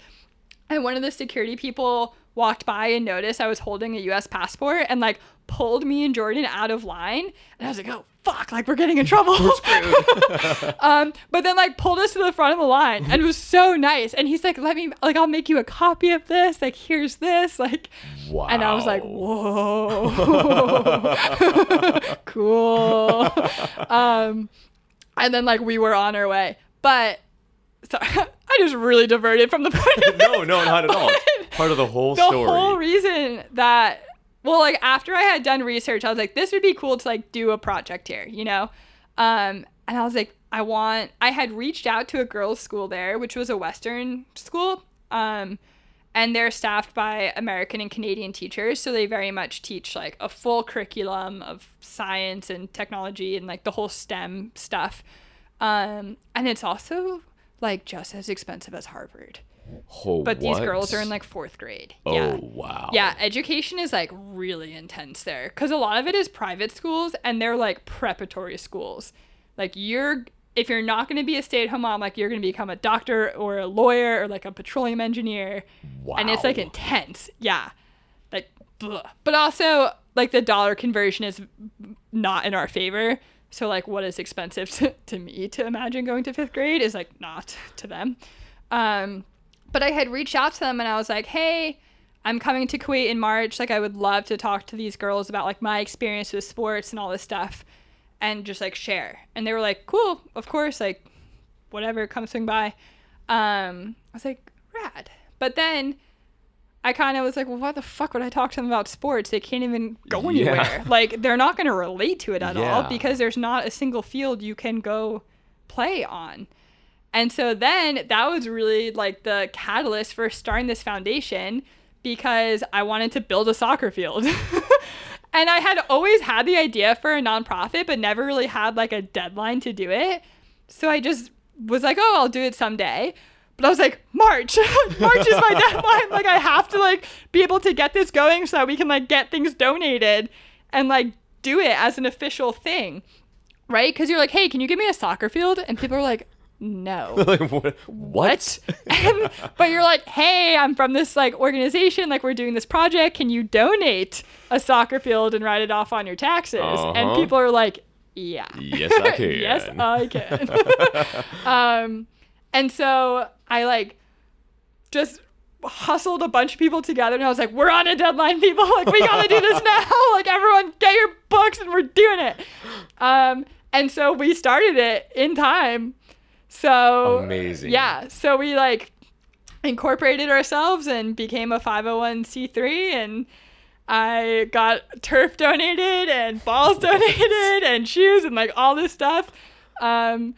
Speaker 1: And one of the security people walked by and noticed I was holding a US passport and like pulled me and Jordan out of line. And I was like, oh, fuck, like we're getting in trouble. um, but then like pulled us to the front of the line and it was so nice. And he's like, let me, like, I'll make you a copy of this. Like, here's this. Like,
Speaker 2: wow.
Speaker 1: and I was like, whoa, cool. Um, and then like we were on our way. But sorry, I just really diverted from the point.
Speaker 2: no, no, not at all. Part of the whole
Speaker 1: the
Speaker 2: story.
Speaker 1: The whole reason that well like after i had done research i was like this would be cool to like do a project here you know? Um and i was like i want i had reached out to a girls school there which was a western school um and they're staffed by american and canadian teachers so they very much teach like a full curriculum of science and technology and like the whole stem stuff. Um and it's also like just as expensive as harvard
Speaker 2: Oh,
Speaker 1: but these girls are in like fourth grade.
Speaker 2: Oh
Speaker 1: yeah.
Speaker 2: wow.
Speaker 1: Yeah, education is like really intense there because a lot of it is private schools and they're like preparatory schools. Like you're, if you're not going to be a stay-at-home mom, like you're going to become a doctor or a lawyer or like a petroleum engineer,
Speaker 2: Wow.
Speaker 1: and it's like intense. Yeah, like, bleh. but also like the dollar conversion is not in our favor. So like, what is expensive to, to me to imagine going to fifth grade is like not to them. Um, but I had reached out to them and I was like, hey, I'm coming to Kuwait in March. Like, I would love to talk to these girls about like my experience with sports and all this stuff and just like share. And they were like, cool, of course, like whatever, come swing by. Um, I was like, rad. But then I kind of was like, well, why the fuck would I talk to them about sports? They can't even go
Speaker 2: Yeah.
Speaker 1: anywhere. Like, they're not going to relate to it at all because there's not a single field you can go play on. And so then that was really like the catalyst for starting this foundation because I wanted to build a soccer field. and I had always had the idea for a nonprofit, but never really had like a deadline to do it. So I just was like, oh, I'll do it someday. But I was like, March. March is my deadline. Like I have to like be able to get this going so that we can like get things donated and like do it as an official thing. Right? Because you're like, hey, can you give me a soccer field? And people are like, no
Speaker 2: like, what? What?
Speaker 1: and, but you're like, hey, I'm from this like organization, like we're doing this project. Can you donate a soccer field and write it off on your taxes? And
Speaker 2: Uh-huh.
Speaker 1: people are like, yeah.
Speaker 2: Yes, I can.
Speaker 1: yes, I can. um, and so I like just hustled a bunch of people together and I was like, we're on a deadline, people. Like, we gotta do this now. like, everyone get your books and we're doing it. Um, and so we started it in time. So
Speaker 2: Amazing.
Speaker 1: Yeah. So we like incorporated ourselves and became a 501c3 and I got turf donated and balls donated and shoes and like all this stuff. Um,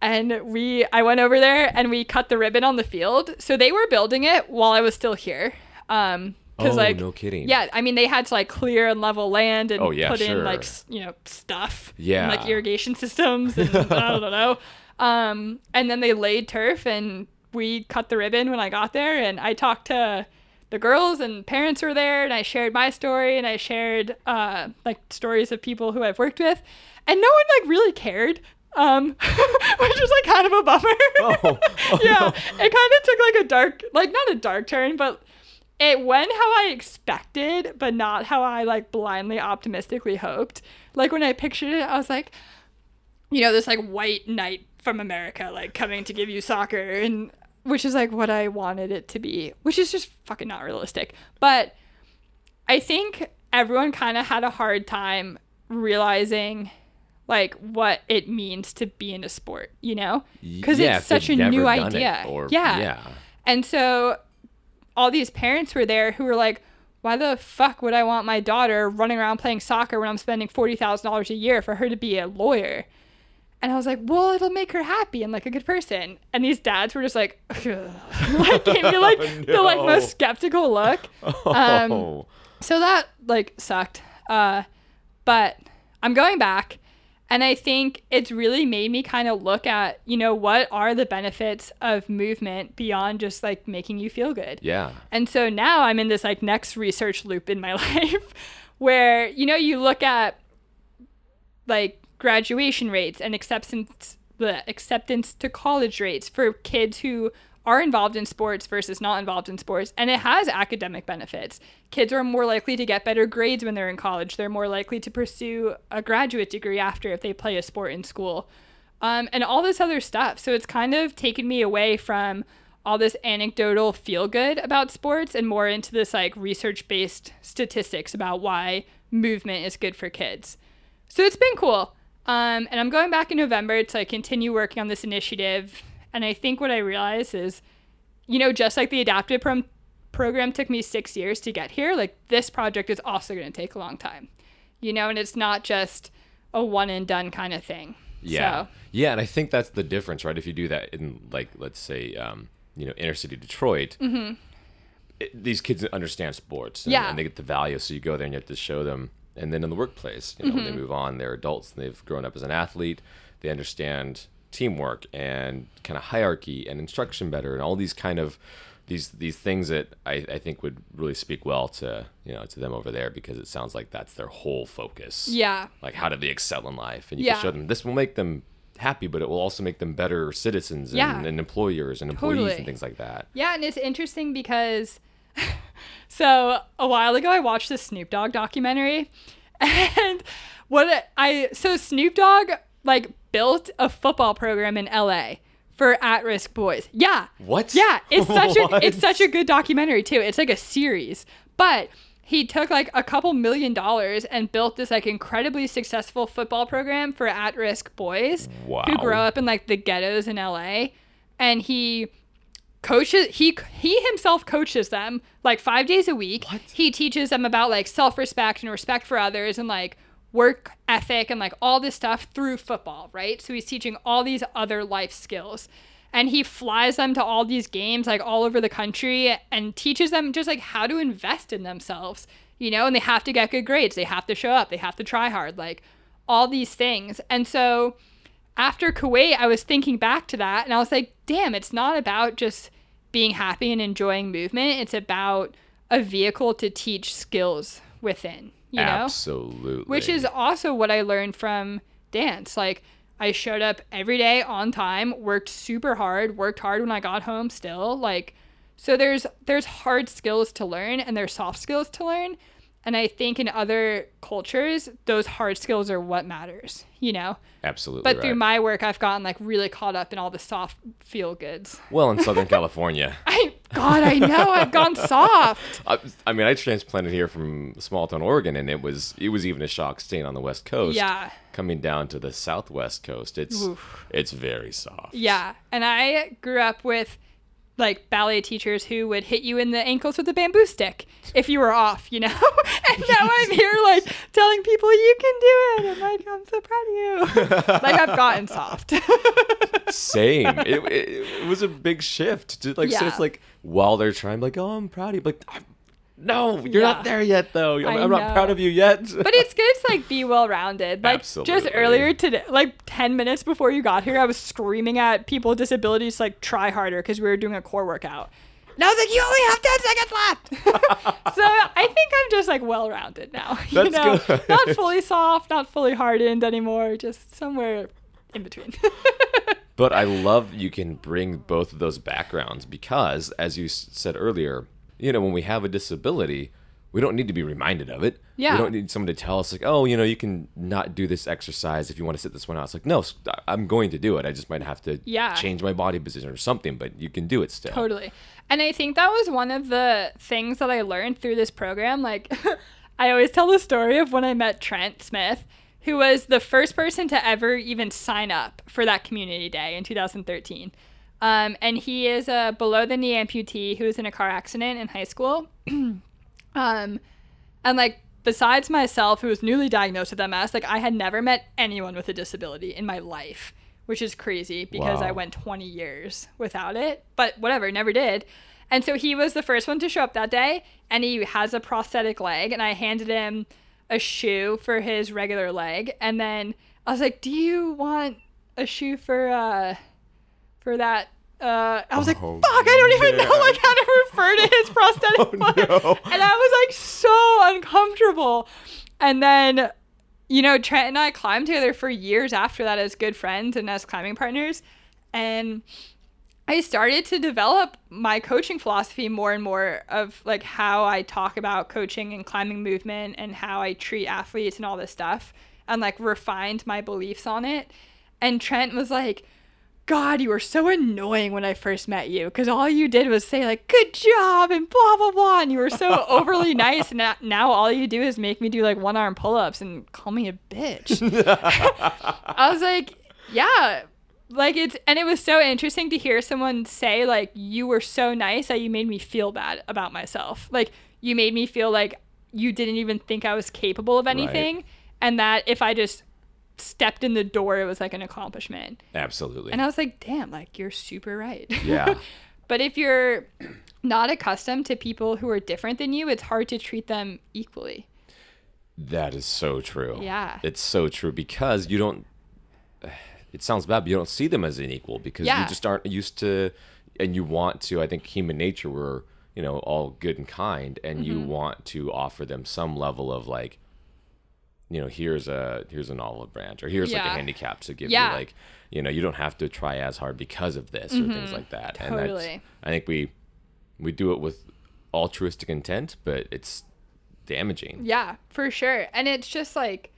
Speaker 1: and we I went over there and we cut the ribbon on the field. So they were building it while I was still here. Um, because
Speaker 2: Oh,
Speaker 1: like
Speaker 2: no kidding.
Speaker 1: Yeah, I mean they had to like clear and level land and
Speaker 2: Oh, yeah,
Speaker 1: put in like you know stuff. and,
Speaker 2: Yeah.
Speaker 1: like irrigation systems and I don't know. Um, and then they laid turf and we cut the ribbon when I got there and I talked to the girls and parents were there and I shared my story and I shared uh, like stories of people who I've worked with and no one like really cared. Um, which was like kind of a bummer.
Speaker 2: Oh, oh,
Speaker 1: yeah,
Speaker 2: no.
Speaker 1: it kind of took like a dark, like not a dark turn, but it went how I expected, but not how I like blindly optimistically hoped. Like when I pictured it, I was like, you know, this like white knight from America, like coming to give you soccer, and which is like what I wanted it to be, which is just fucking not realistic. But I think everyone kind of had a hard time realizing like what it means to be in a sport, you know? Because
Speaker 2: Yeah,
Speaker 1: it's such a new
Speaker 2: never done it,
Speaker 1: idea.
Speaker 2: or-
Speaker 1: yeah.
Speaker 2: yeah.
Speaker 1: And so all these parents were there who were like, why the fuck would I want my daughter running around playing soccer when I'm spending $40,000 a year for her to be a lawyer? And I was like, well, it'll make her happy and like a good person. And these dads were just like, like gave me like the like most skeptical look. Um,
Speaker 2: Oh.
Speaker 1: so that like sucked. Uh, but I'm going back, and I think it's really made me kind of look at, you know, what are the benefits of movement beyond just like making you feel good.
Speaker 2: yeah.
Speaker 1: And so now I'm in this like next research loop in my life where, you know, you look at like graduation rates and acceptance the acceptance to college rates for kids who are involved in sports versus not involved in sports and it has academic benefits. Kids are more likely to get better grades when they're in college. They're more likely to pursue a graduate degree after if they play a sport in school. Um, and all this other stuff. So it's kind of taken me away from all this anecdotal feel good about sports and more into this like research based statistics about why movement is good for kids. So it's been cool. Um, and I'm going back in November to continue working on this initiative. And I think what I realize is, you know, just like the adaptive prom- program took me six years to get here, like this project is also going to take a long time, you know, and it's not just a one and done kind of thing.
Speaker 2: Yeah.
Speaker 1: So,
Speaker 2: Yeah, and I think that's the difference, right? If you do that in like let's say um, you know, inner city Detroit, it- these kids understand sports and,
Speaker 1: Mm-hmm. Yeah.
Speaker 2: and they get the value, so you go there and you have to show them and then in the workplace, you know, when
Speaker 1: Mm-hmm.
Speaker 2: they move on, they're adults and they've grown up as an athlete, they understand teamwork and kind of hierarchy and instruction better and all these kind of these these things that I, I think would really speak well to you know to them over there because it sounds like that's their whole focus
Speaker 1: yeah.
Speaker 2: like how do they excel in life and you
Speaker 1: Yeah.
Speaker 2: can show them this will make them happy but it will also make them better citizens and,
Speaker 1: Yeah.
Speaker 2: and employers and employees
Speaker 1: Totally.
Speaker 2: and things like that
Speaker 1: Yeah, and it's interesting because so a while ago I watched this Snoop Dogg documentary and what I so Snoop Dogg like built a football program in LA for at-risk boys. Yeah.
Speaker 2: What?
Speaker 1: Yeah, it's such a it's such a good documentary too. It's like a series. But he took like a couple million dollars and built this like incredibly successful football program for at-risk boys who grow up in like the ghettos in LA and he coaches he he himself coaches them like 5 days a week.
Speaker 2: What?
Speaker 1: He teaches them about like self-respect and respect for others and like work ethic and like all this stuff through football, right? So he's teaching all these other life skills. And he flies them to all these games like all over the country and teaches them just like how to invest in themselves, you know, and they have to get good grades. They have to show up, they have to try hard, like all these things. And so after Kuwait, I was thinking back to that and I was like, damn, it's not about just being happy and enjoying movement. It's about a vehicle to teach skills within, you know?
Speaker 2: Absolutely.
Speaker 1: Which is also what I learned from dance. Like, I showed up every day on time, worked super hard, worked hard when I got home still. Like, so there's there's hard skills to learn and there's soft skills to learn. And I think in other cultures, those hard skills are what matters, you know?
Speaker 2: absolutely.
Speaker 1: But
Speaker 2: right.
Speaker 1: through my work, I've gotten like really caught up in all the soft feel goods.
Speaker 2: well, in Southern California.
Speaker 1: I, God, I know I've gone soft.
Speaker 2: I, I mean, I transplanted here from small town Oregon, and it was it was even a shock staying on the West Coast.
Speaker 1: Yeah.
Speaker 2: Coming down to the Southwest Coast, it's
Speaker 1: Oof.
Speaker 2: it's very soft.
Speaker 1: Yeah. And I grew up with like ballet teachers who would hit you in the ankles with a bamboo stick if you were off, you know? and now I'm here like telling people you can do it. I'm like, I'm so proud of you. like I've gotten soft.
Speaker 2: Same. it, it, it was a big shift. To like, so it's like while they're trying, like, oh, I'm proud of you. Like, I'm, no, you're
Speaker 1: Yeah.
Speaker 2: not there yet, though. I'm, I'm not proud of you yet.
Speaker 1: but it's good to like be well rounded. Like just earlier today, like 10 minutes before you got here, I was screaming at people with disabilities to, like try harder because we were doing a core workout. And I was like, you only have 10 seconds left. so I think I'm just like well rounded now. You
Speaker 2: That's
Speaker 1: know,
Speaker 2: good.
Speaker 1: not fully soft, not fully hardened anymore, just somewhere in between.
Speaker 2: But I love you can bring both of those backgrounds because, as you said earlier, you know, when we have a disability, we don't need to be reminded of it.
Speaker 1: Yeah.
Speaker 2: We don't need someone to tell us, like, oh, you know, you can not do this exercise if you want to sit this one out. It's like, no, I'm going to do it. I just might have to
Speaker 1: Yeah.
Speaker 2: change my body position or something, but you can do it still.
Speaker 1: Totally. And I think that was one of the things that I learned through this program. Like, I always tell the story of when I met Trent Smith, who was the first person to ever even sign up for that community day in 2013. Um, and he is a below the knee amputee who was in a car accident in high school. um, and like, besides myself, who was newly diagnosed with MS, like, I had never met anyone with a disability in my life, which is crazy because I went 20 years without it. But whatever, never did. And so he was the first one to show up that day, and he has a prosthetic leg, and I handed him a shoe for his regular leg, and then I was like, "Do you want a shoe for uh for that?" Uh, I was like,
Speaker 2: Oh,
Speaker 1: "Fuck, I don't even know like how to refer to his prosthetic foot,"
Speaker 2: no.
Speaker 1: and I was like so uncomfortable. And then, you know, Trent and I climbed together for years after that as good friends and as climbing partners, and I started to develop my coaching philosophy more and more of like how I talk about coaching and climbing movement and how I treat athletes and all this stuff and like refined my beliefs on it. And Trent was like, God, you were so annoying when I first met you because all you did was say like "good job" and blah blah blah, and you were so overly nice. And now, now all you do is make me do like one arm pull ups and call me a bitch. I was like, yeah, like it's and it was so interesting to hear someone say like you were so nice that you made me feel bad about myself. Like you made me feel like you didn't even think I was capable of anything, and that if I just stepped in the door, it was like an accomplishment.
Speaker 2: Absolutely.
Speaker 1: And I was like, damn, like you're super right.
Speaker 2: yeah.
Speaker 1: but if you're not accustomed to people who are different than you, it's hard to treat them equally.
Speaker 2: That is so true.
Speaker 1: Yeah.
Speaker 2: It's so true because you don't. It sounds bad, but you don't see them as an equal because
Speaker 1: Yeah.
Speaker 2: you just aren't used to, and you want to. I think human nature, we're you know all good and kind, and you
Speaker 1: Mm-hmm.
Speaker 2: want to offer them some level of like, you know, here's a here's an olive branch, or here's like a handicap to give
Speaker 1: Yeah. Mm-hmm.
Speaker 2: you like, you know, you don't have to try as hard because of this or things like that. And that's,
Speaker 1: Totally.
Speaker 2: I think we we do it with altruistic intent, but it's damaging.
Speaker 1: Yeah, for sure. And it's just like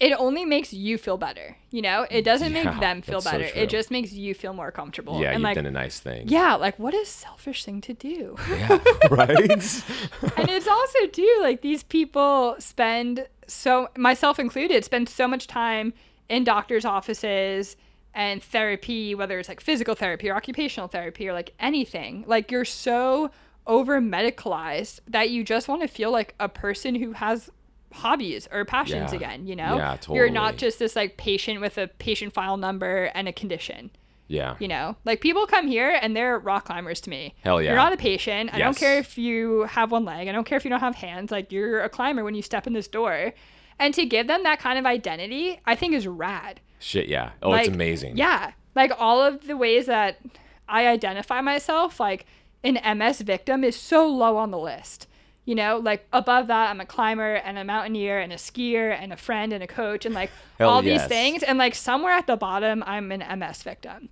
Speaker 1: it only makes you feel better. You know, it doesn't
Speaker 2: Yeah,
Speaker 1: make them feel
Speaker 2: that's so
Speaker 1: better. it just makes you feel more comfortable.
Speaker 2: Yeah,
Speaker 1: and
Speaker 2: you've
Speaker 1: like,
Speaker 2: done a nice thing.
Speaker 1: yeah, like what a selfish thing to do.
Speaker 2: Yeah, right?
Speaker 1: and it's also too like these people spend so myself included spend so much time in doctors offices and therapy whether it's like physical therapy or occupational therapy or like anything. Like you're so over medicalized that you just want to feel like a person who has hobbies or passions
Speaker 2: Yeah.
Speaker 1: again you know?
Speaker 2: Yeah,
Speaker 1: you're not just this like patient with a patient file number and a condition
Speaker 2: yeah.
Speaker 1: you know, like people come here and they're rock climbers to me.
Speaker 2: Hell yeah.
Speaker 1: You're not a patient. I don't care if you have one leg. I don't care if you don't have hands. Like you're a climber when you step in this door. And to give them that kind of identity, I think is rad.
Speaker 2: Shit, yeah. Oh, it's amazing.
Speaker 1: Yeah. Like all of the ways that I identify myself, like an MS victim is so low on the list. You know, like above that, I'm a climber and a mountaineer and a skier and a friend and a coach and like all
Speaker 2: yes.
Speaker 1: these things. And like somewhere at the bottom, I'm an MS victim.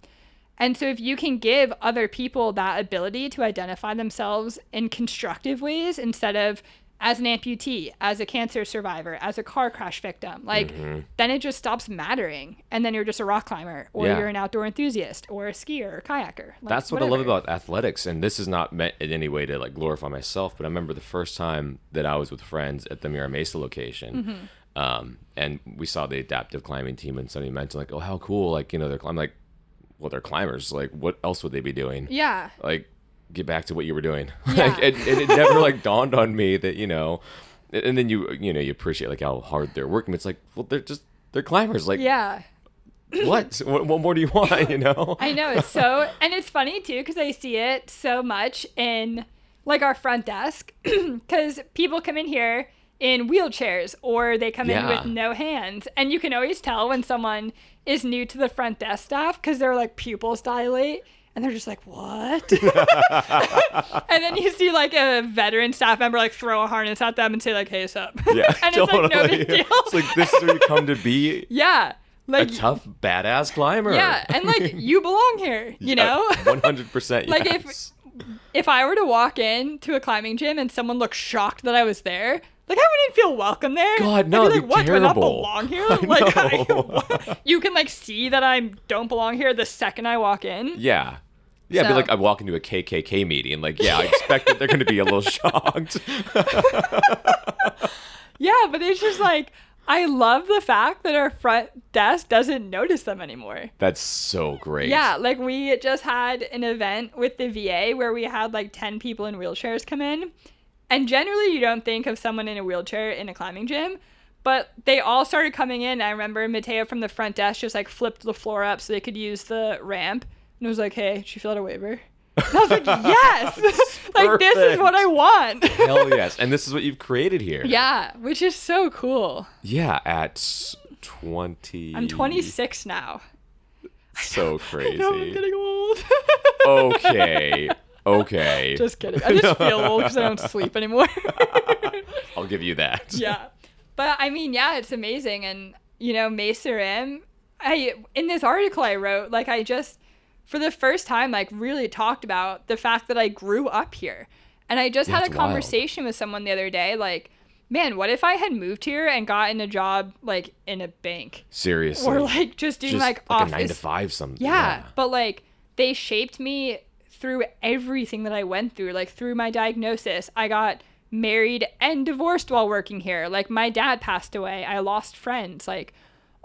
Speaker 1: And so if you can give other people that ability to identify themselves in constructive ways instead of as an amputee, as a cancer survivor, as a car crash victim, like
Speaker 2: Mm-hmm.
Speaker 1: then it just stops mattering. And then you're just a rock climber or
Speaker 2: Yeah.
Speaker 1: you're an outdoor enthusiast or a skier or kayaker. Like,
Speaker 2: That's what I love about athletics, and this is not meant in any way to like glorify myself, but I remember the first time that I was with friends at the Mira Mesa location,
Speaker 1: Mm-hmm.
Speaker 2: um, and we saw the adaptive climbing team, and somebody mentioned like, "Oh, how cool!" Like you know, they're I'm like, "Well, they're climbers. Like, what else would they be doing?"
Speaker 1: Yeah.
Speaker 2: Like, get back to what you were doing.
Speaker 1: Yeah.
Speaker 2: like, and, and it never like dawned on me that you know, and then you you know you appreciate like how hard they're working. It's like, well, they're just they're climbers. Like,
Speaker 1: Yeah.
Speaker 2: what? what? What more do you want? You know?
Speaker 1: I know it's so, and it's funny too because I see it so much in like our front desk because people come in here in wheelchairs or they come
Speaker 2: Yeah.
Speaker 1: in with no hands, and you can always tell when someone is new to the front desk staff because their like pupils dilate. And they're just like, what? and then you see like a veteran staff member like throw a harness at them and say like, hey, what's up?
Speaker 2: Yeah,
Speaker 1: and it's like no big deal.
Speaker 2: It's like this is where you come to be
Speaker 1: yeah.
Speaker 2: a
Speaker 1: Like,
Speaker 2: tough, badass climber.
Speaker 1: yeah. And like, you belong here, you know?
Speaker 2: one hundred percent.
Speaker 1: Like, if- if I were to walk in to a climbing gym and someone looked shocked that I was there, like I wouldn't feel welcome there.
Speaker 2: God, no,
Speaker 1: I'd be like, what? Do I not belong here?
Speaker 2: I
Speaker 1: like, what? you can like see that I don't belong here the second I walk in.
Speaker 2: yeah, yeah, it'd be like I walk into a KKK meeting. Like, yeah, I expect that they're going to be a little shocked.
Speaker 1: Yeah, but it's just like I love the fact that our front desk doesn't notice them anymore.
Speaker 2: That's so great.
Speaker 1: Yeah, like we just had an event with the VA where we had like 10 people in wheelchairs come in. And generally, you don't think of someone in a wheelchair in a climbing gym, but they all started coming in. I remember Mateo from the front desk just like flipped the floor up so they could use the ramp and I was like, hey, she you fill out a waiver? And I was like, yes! like, this is what I want.
Speaker 2: Hell yes, and this is what you've created here.
Speaker 1: yeah, which is so cool.
Speaker 2: Yeah, at twenty.
Speaker 1: I'm 26 now.
Speaker 2: So crazy.
Speaker 1: No, I'm getting old.
Speaker 2: okay. Okay.
Speaker 1: just kidding. I just feel old because I don't sleep anymore.
Speaker 2: I'll give you that.
Speaker 1: yeah. But I mean, yeah, it's amazing. And, you know, Mesa Rim, I, in this article I wrote, like, I just, for the first time, like, really talked about the fact that I grew up here. And I just
Speaker 2: Yeah,
Speaker 1: had a
Speaker 2: it's wild.
Speaker 1: conversation with someone the other day, like, man, what if I had moved here and gotten a job, like, in a bank?
Speaker 2: Seriously.
Speaker 1: Or, like, just doing,
Speaker 2: Just
Speaker 1: like,
Speaker 2: like
Speaker 1: office.
Speaker 2: a nine to five something.
Speaker 1: Yeah, but like they shaped me through everything that I went through. Like through my diagnosis, I got married and divorced while working here. Like my dad passed away. I lost friends. Like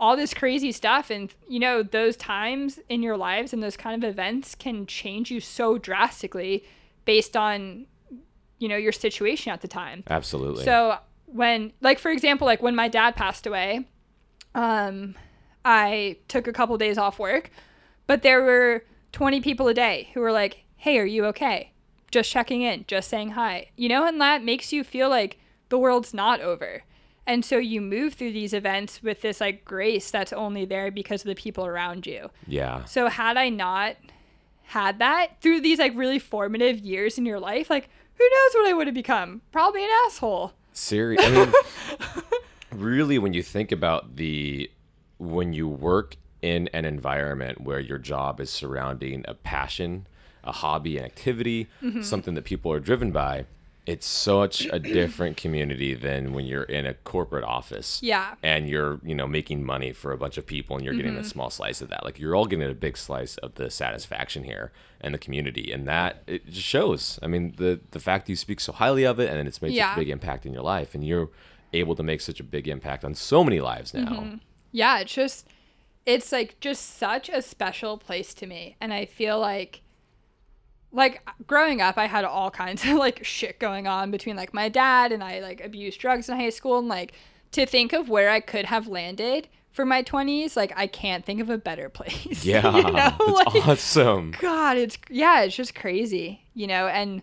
Speaker 1: all this crazy stuff and you know those times in your lives and those kind of events can change you so drastically based on you know your situation at the time.
Speaker 2: Absolutely.
Speaker 1: So when like for example, like when my dad passed away, um I took a couple days off work, but there were 20 people a day who were like, "Hey, are you okay?" Just checking in, just saying hi. You know, and that makes you feel like the world's not over. And so you move through these events with this like grace that's only there because of the people around you.
Speaker 2: yeah.
Speaker 1: So had I not had that through these like really formative years in your life, like who knows what I would have become? Probably an asshole.
Speaker 2: Serious. I mean, really, when you think about the when you work in an environment where your job is surrounding a passion, a hobby, an activity,
Speaker 1: Mm-hmm.
Speaker 2: something that people are driven by, it's such a different community than when you're in a corporate office.
Speaker 1: Yeah.
Speaker 2: And you're, you know, making money for a bunch of people and you're getting
Speaker 1: Mm-hmm.
Speaker 2: a small slice of that. Like you're all getting a big slice of the satisfaction here and the community. And that it just shows. I mean, the the fact that you speak so highly of it and it's made such a big impact in your life and you're able to make such a big impact on so many lives now.
Speaker 1: Mm-hmm. yeah, it's just it's like just such a special place to me. And I feel like like growing up I had all kinds of like shit going on between like my dad and I like abused drugs in high school and like to think of where I could have landed for my 20s, like I can't think of a better place.
Speaker 2: Yeah.
Speaker 1: you know?
Speaker 2: That's
Speaker 1: like
Speaker 2: awesome.
Speaker 1: God, it's yeah, it's just crazy, you know, and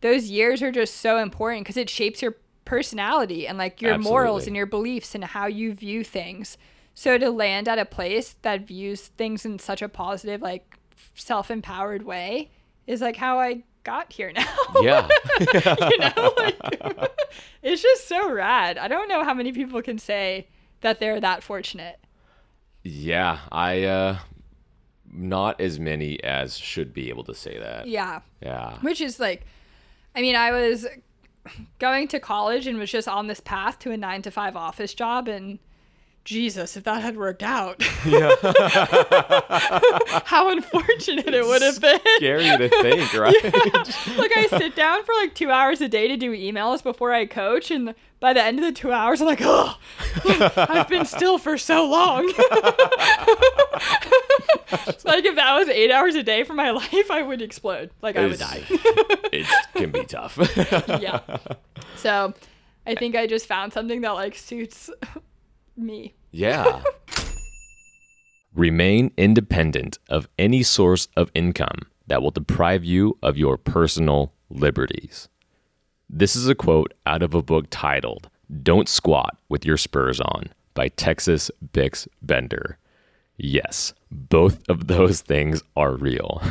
Speaker 1: those years are just so important because it shapes your personality and like your morals and your beliefs and how you view things. So to land at a place that views things in such a positive, like self-empowered way is like how I got here now.
Speaker 2: Yeah.
Speaker 1: you know, like it's just so rad. I don't know how many people can say that they're that fortunate.
Speaker 2: yeah. I uh not as many as should be able to say that.
Speaker 1: Yeah.
Speaker 2: Yeah.
Speaker 1: which is like i mean i was going to college and was just on this path to a nine to five office job and jesus if that had worked out how unfortunate it would have been
Speaker 2: Scary to think, right?
Speaker 1: like i sit down for like two hours a day to do emails before i coach and by the end of the two hours i'm like oh i've been still for so long like if that was eight hours a day for my life i would explode like i would die
Speaker 2: it can be tough.
Speaker 1: yeah. So I think I just found something that like suits me.
Speaker 2: Yeah. Remain independent of any source of income that will deprive you of your personal liberties. This is a quote out of a book titled Don't Squat with Your Spurs On by Texas Bix Bender. Yes, both of those things are real.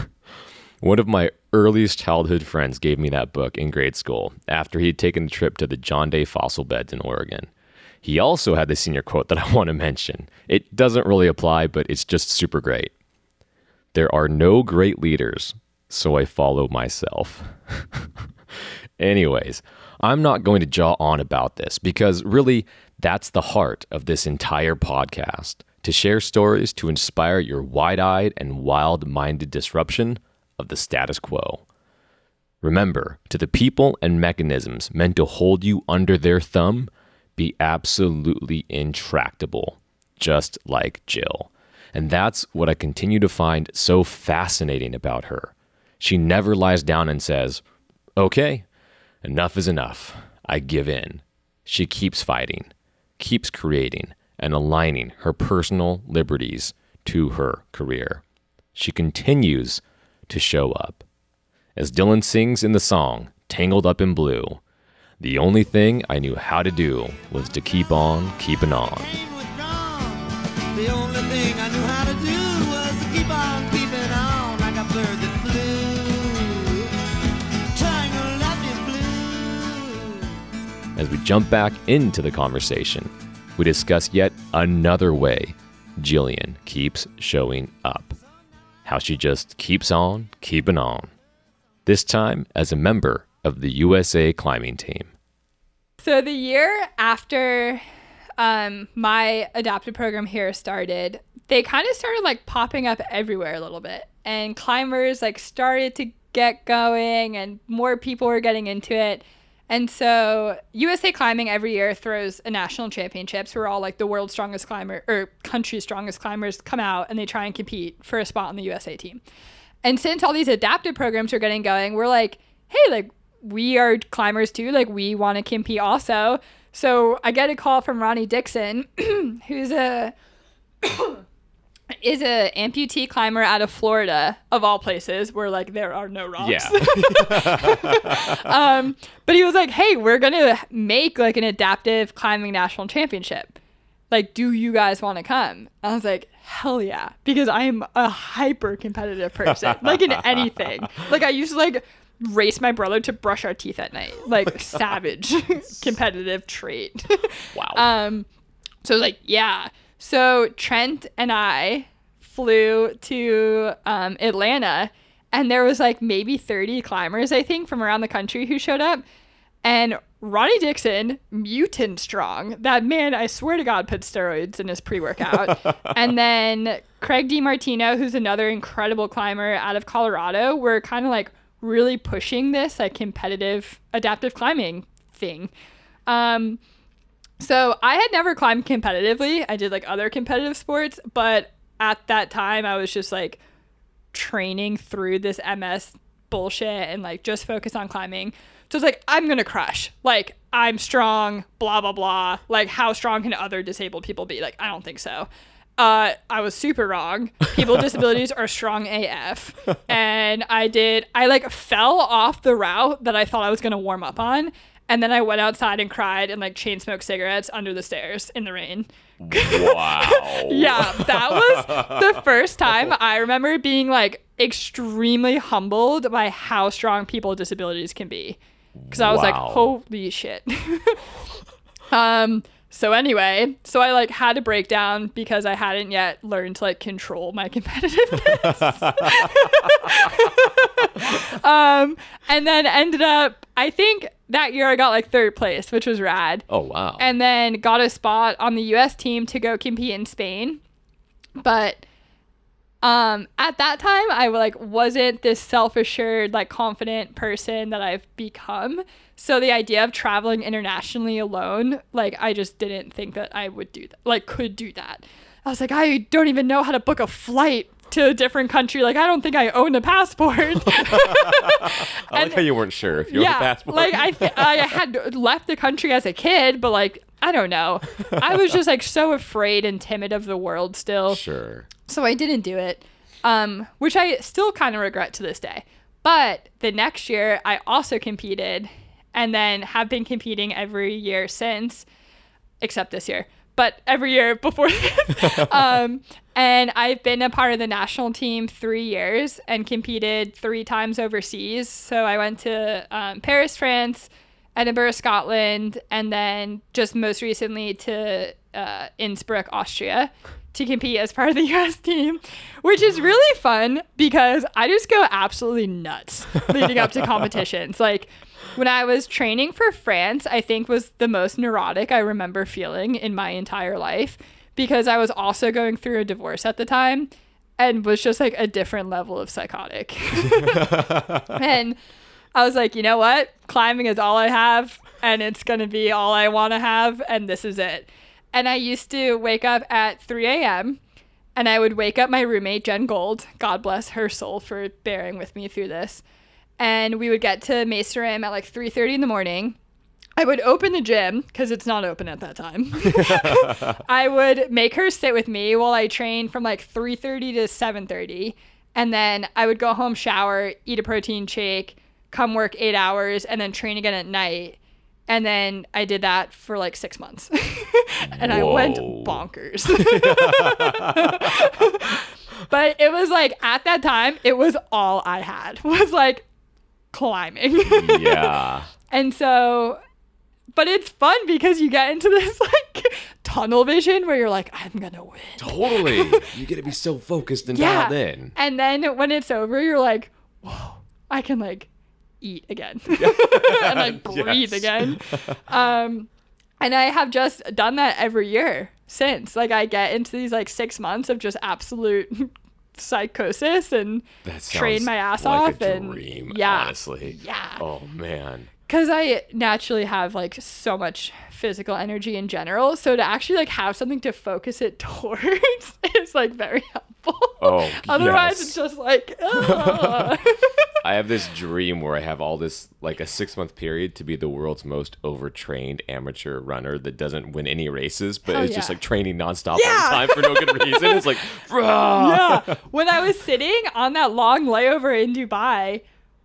Speaker 2: One of my earliest childhood friends gave me that book in grade school after he'd taken a trip to the John Day fossil beds in Oregon. He also had the senior quote that I want to mention. It doesn't really apply, but it's just super great. There are no great leaders, so I follow myself. Anyways, I'm not going to jaw on about this because really, that's the heart of this entire podcast to share stories to inspire your wide eyed and wild minded disruption of the status quo. Remember, to the people and mechanisms meant to hold you under their thumb, be absolutely intractable, just like Jill. And that's what I continue to find so fascinating about her. She never lies down and says, Okay, enough is enough. I give in. She keeps fighting, keeps creating, and aligning her personal liberties to her career. She continues to show up. As Dylan sings in the song, Tangled Up in Blue, the only thing I knew how to do was to keep on keeping on.
Speaker 4: rain was gone. The only thing I knew how to do was to keep on keeping on like a bird that flew. Tangled up in blue.
Speaker 2: As we jump back into the conversation, we discuss yet another way Jillian keeps showing up. How she just keeps on keeping on. This time as a member of the USA climbing team.
Speaker 1: So the year after um, my adapted program here started, they kind of started like popping up everywhere a little bit, and climbers like started to get going, and more people were getting into it. And so USA Climbing every year throws a national championships where all like the world's strongest climber or country's strongest climbers come out and they try and compete for a spot on the USA team. And since all these adapted programs are getting going, we're like, hey, like we are climbers too. Like we want to compete also. So I get a call from Ronnie Dickson, who's a is a amputee climber out of Florida, of all places, where like there are no rocks. Yeah. um, but he was like, "Hey, we're gonna make like an adaptive climbing national championship. Like, do you guys want to come?" And I was like, "Hell yeah!" Because I am a hyper competitive person, like in anything. Like I used to like race my brother to brush our teeth at night, like savage competitive trait.
Speaker 2: Wow.
Speaker 1: Um, so I like, yeah. So Trent and I flew to um, Atlanta, and there was like maybe 30 climbers, I think, from around the country who showed up. And Ronnie Dickson, mutant strong. That man, I swear to God, put steroids in his pre workout. and then Craig DeMartino, who's another incredible climber out of Colorado, were kind of like really pushing this like competitive adaptive climbing thing. Um, so I had never climbed competitively. I did like other competitive sports, but at that time I was just like training through this MS bullshit and like just focus on climbing. So it's like I'm gonna crush. Like I'm strong. Blah blah blah. Like how strong can other disabled people be? Like I don't think so. Uh, I was super wrong. People with disabilities are strong AF, and I did. I like fell off the route that I thought I was gonna warm up on, and then I went outside and cried and like chain smoked cigarettes under the stairs in the rain.
Speaker 2: Wow.
Speaker 1: Yeah, that was the first time I remember being like extremely humbled by how strong people with disabilities can be. Because I was like, holy shit. um, so anyway, so I like had a breakdown because I hadn't yet learned to like control my competitiveness. um, and then ended up, I think that year I got like third place, which was rad
Speaker 2: Oh wow.
Speaker 1: and then got a spot on the US team to go compete in Spain. But um at that time I like wasn't this self-assured like confident person that I've become. So the idea of traveling internationally alone, like I just didn't think that I would do that. Like could do that. I was like I don't even know how to book a flight to a different country. Like I don't think I own a passport.
Speaker 2: I like how you weren't sure if you had a passport.
Speaker 1: like I, th- I had left the country as a kid, but like I don't know. I was just like so afraid and timid of the world still,
Speaker 2: sure.
Speaker 1: so I didn't do it. Um, which I still kind of regret to this day. But the next year, I also competed, and then have been competing every year since, except this year. But every year before this. um, and I've been a part of the national team three years and competed three times overseas. So I went to um, Paris, France, Edinburgh, Scotland, and then just most recently to uh, Innsbruck, Austria to compete as part of the US team, which is really fun because I just go absolutely nuts leading up to competitions. Like when I was training for France, I think was the most neurotic I remember feeling in my entire life because I was also going through a divorce at the time and was just like a different level of psychotic. and I was like, you know what? Climbing is all I have, and it's going to be all I want to have, and this is it. And I used to wake up at 3 a.m. and I would wake up my roommate, Jen Gold. God bless her soul for bearing with me through this. And we would get to Mesa Rim at like 3:30 in the morning. I would open the gym because it's not open at that time. I would make her sit with me while I trained from like 3:30 to 7:30, and then I would go home, shower, eat a protein shake, come work eight hours, and then train again at night. And then I did that for like six months, and I went bonkers. but it was like at that time, it was all I had was like climbing.
Speaker 2: Yeah.
Speaker 1: And so, but it's fun because you get into this like tunnel vision where you're like, I'm gonna win.
Speaker 2: totally. You get to be so focused and
Speaker 1: Yeah.
Speaker 2: dialed in.
Speaker 1: And then when it's over, you're like, whoa, I can like eat again and like breathe
Speaker 2: Yes.
Speaker 1: again. Um, and I have just done that every year since. Like, I get into these like six months of just absolute psychosis and train my ass
Speaker 2: like
Speaker 1: off and yeah,
Speaker 2: honestly.
Speaker 1: yeah.
Speaker 2: Oh man.
Speaker 1: Because I naturally have like so much physical energy in general. So to actually like have something to focus it towards is like very helpful.
Speaker 2: Oh,
Speaker 1: Otherwise,
Speaker 2: yes.
Speaker 1: it's just like. Ah.
Speaker 2: I have this dream where I have all this like a six month period to be the world's most overtrained amateur runner that doesn't win any races, but
Speaker 1: Hell
Speaker 2: is just like training nonstop all the time for no good reason. It's like, "Rah!"
Speaker 1: yeah. When I was sitting on that long layover in Dubai,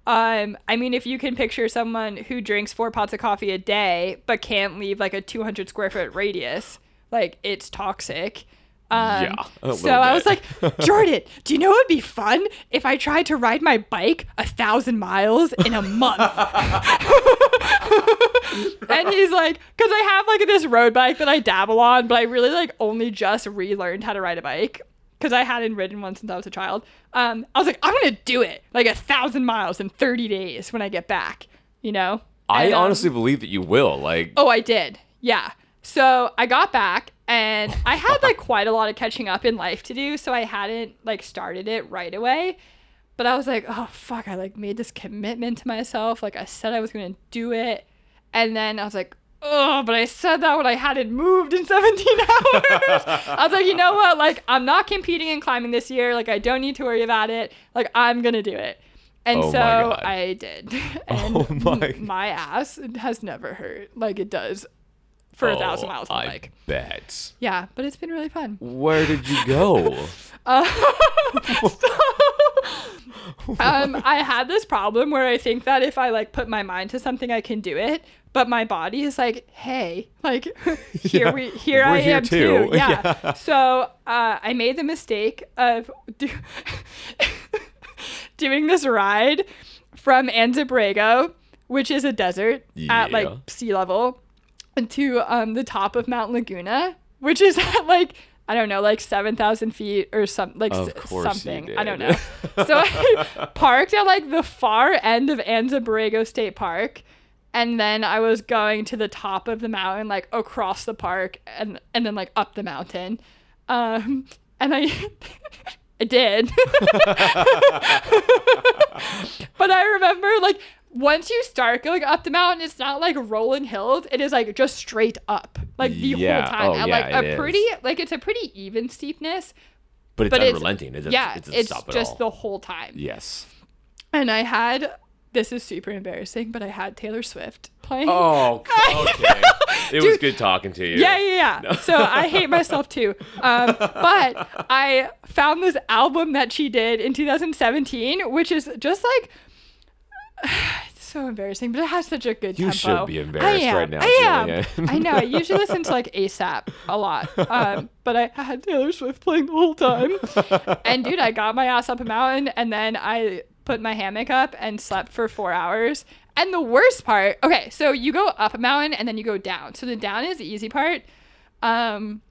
Speaker 1: um, I mean, if you can picture someone who drinks four pots of coffee a day but can't leave like a 200 square foot radius, like it's toxic. Um,
Speaker 2: Yeah,
Speaker 1: so I was like, Jordan, do you know what would be fun if I tried to ride my bike a thousand miles in a month? and he's like, because I have like this road bike that I dabble on, but I really like only just relearned how to ride a bike because I hadn't ridden one since I was a child. Um, I was like, I'm gonna do it like a thousand miles in 30 days when I get back, you know.
Speaker 2: I
Speaker 1: And, um,
Speaker 2: honestly believe that you will. Like,
Speaker 1: Oh, I did. Yeah. So I got back and I had like quite a lot of catching up in life to do, so I hadn't like started it right away. But I was like, oh fuck, I like made this commitment to myself. Like I said I was gonna do it. And then I was like, oh, but I said that when I hadn't moved in 17 hours. I was like, you know what? Like, I'm not competing in climbing this year. Like, I don't need to worry about it. Like, I'm gonna do it. And
Speaker 2: Oh
Speaker 1: so I did. And
Speaker 2: Oh my-
Speaker 1: my ass has never hurt like it does for a thousand miles on
Speaker 2: I
Speaker 1: bike.
Speaker 2: bet.
Speaker 1: Yeah, but it's been really fun.
Speaker 2: Where did you go?
Speaker 1: um, I had this problem where I think that if I like put my mind to something, I can do it. But my body is like, hey, like here
Speaker 2: Yeah,
Speaker 1: we here I
Speaker 2: here
Speaker 1: am
Speaker 2: too.
Speaker 1: too. Yeah. So uh, I made the mistake of do- doing this ride from Anza-Borrego, which is a desert at like sea level, to um, the top of Mount Laguna, which is at like I don't know, like seven thousand feet or some like
Speaker 2: Of
Speaker 1: s-
Speaker 2: course you
Speaker 1: something. I don't know. so I parked at like the far end of Anza-Borrego State Park. And then I was going to the top of the mountain, like across the park, and and then like up the mountain, um, and I, I did. but I remember like once you start going up the mountain, it's not like rolling hills. It is like just straight up, like the
Speaker 2: Yeah.
Speaker 1: whole time,
Speaker 2: Oh,
Speaker 1: and
Speaker 2: yeah,
Speaker 1: like a
Speaker 2: is.
Speaker 1: pretty like it's a pretty even steepness.
Speaker 2: But it's
Speaker 1: But
Speaker 2: unrelenting. It doesn't,
Speaker 1: yeah, it's
Speaker 2: at
Speaker 1: just
Speaker 2: all.
Speaker 1: the whole time.
Speaker 2: Yes.
Speaker 1: And I had this is super embarrassing, but I had Taylor Swift playing.
Speaker 2: Oh, okay. it was good talking to you.
Speaker 1: Yeah, yeah, yeah. So I hate myself too. Um, but I found this album that she did in 2017, which is just like it's so embarrassing, but it has such a good
Speaker 2: You
Speaker 1: tempo.
Speaker 2: should be embarrassed right now,
Speaker 1: I am. I know. I usually listen to like ASAP a lot, um, but I had Taylor Swift playing the whole time. and dude, I got my ass up a mountain, and then I put my hammock up and slept for four hours. And the worst part, okay, so you go up a mountain and then you go down. So the down is the easy part. Um,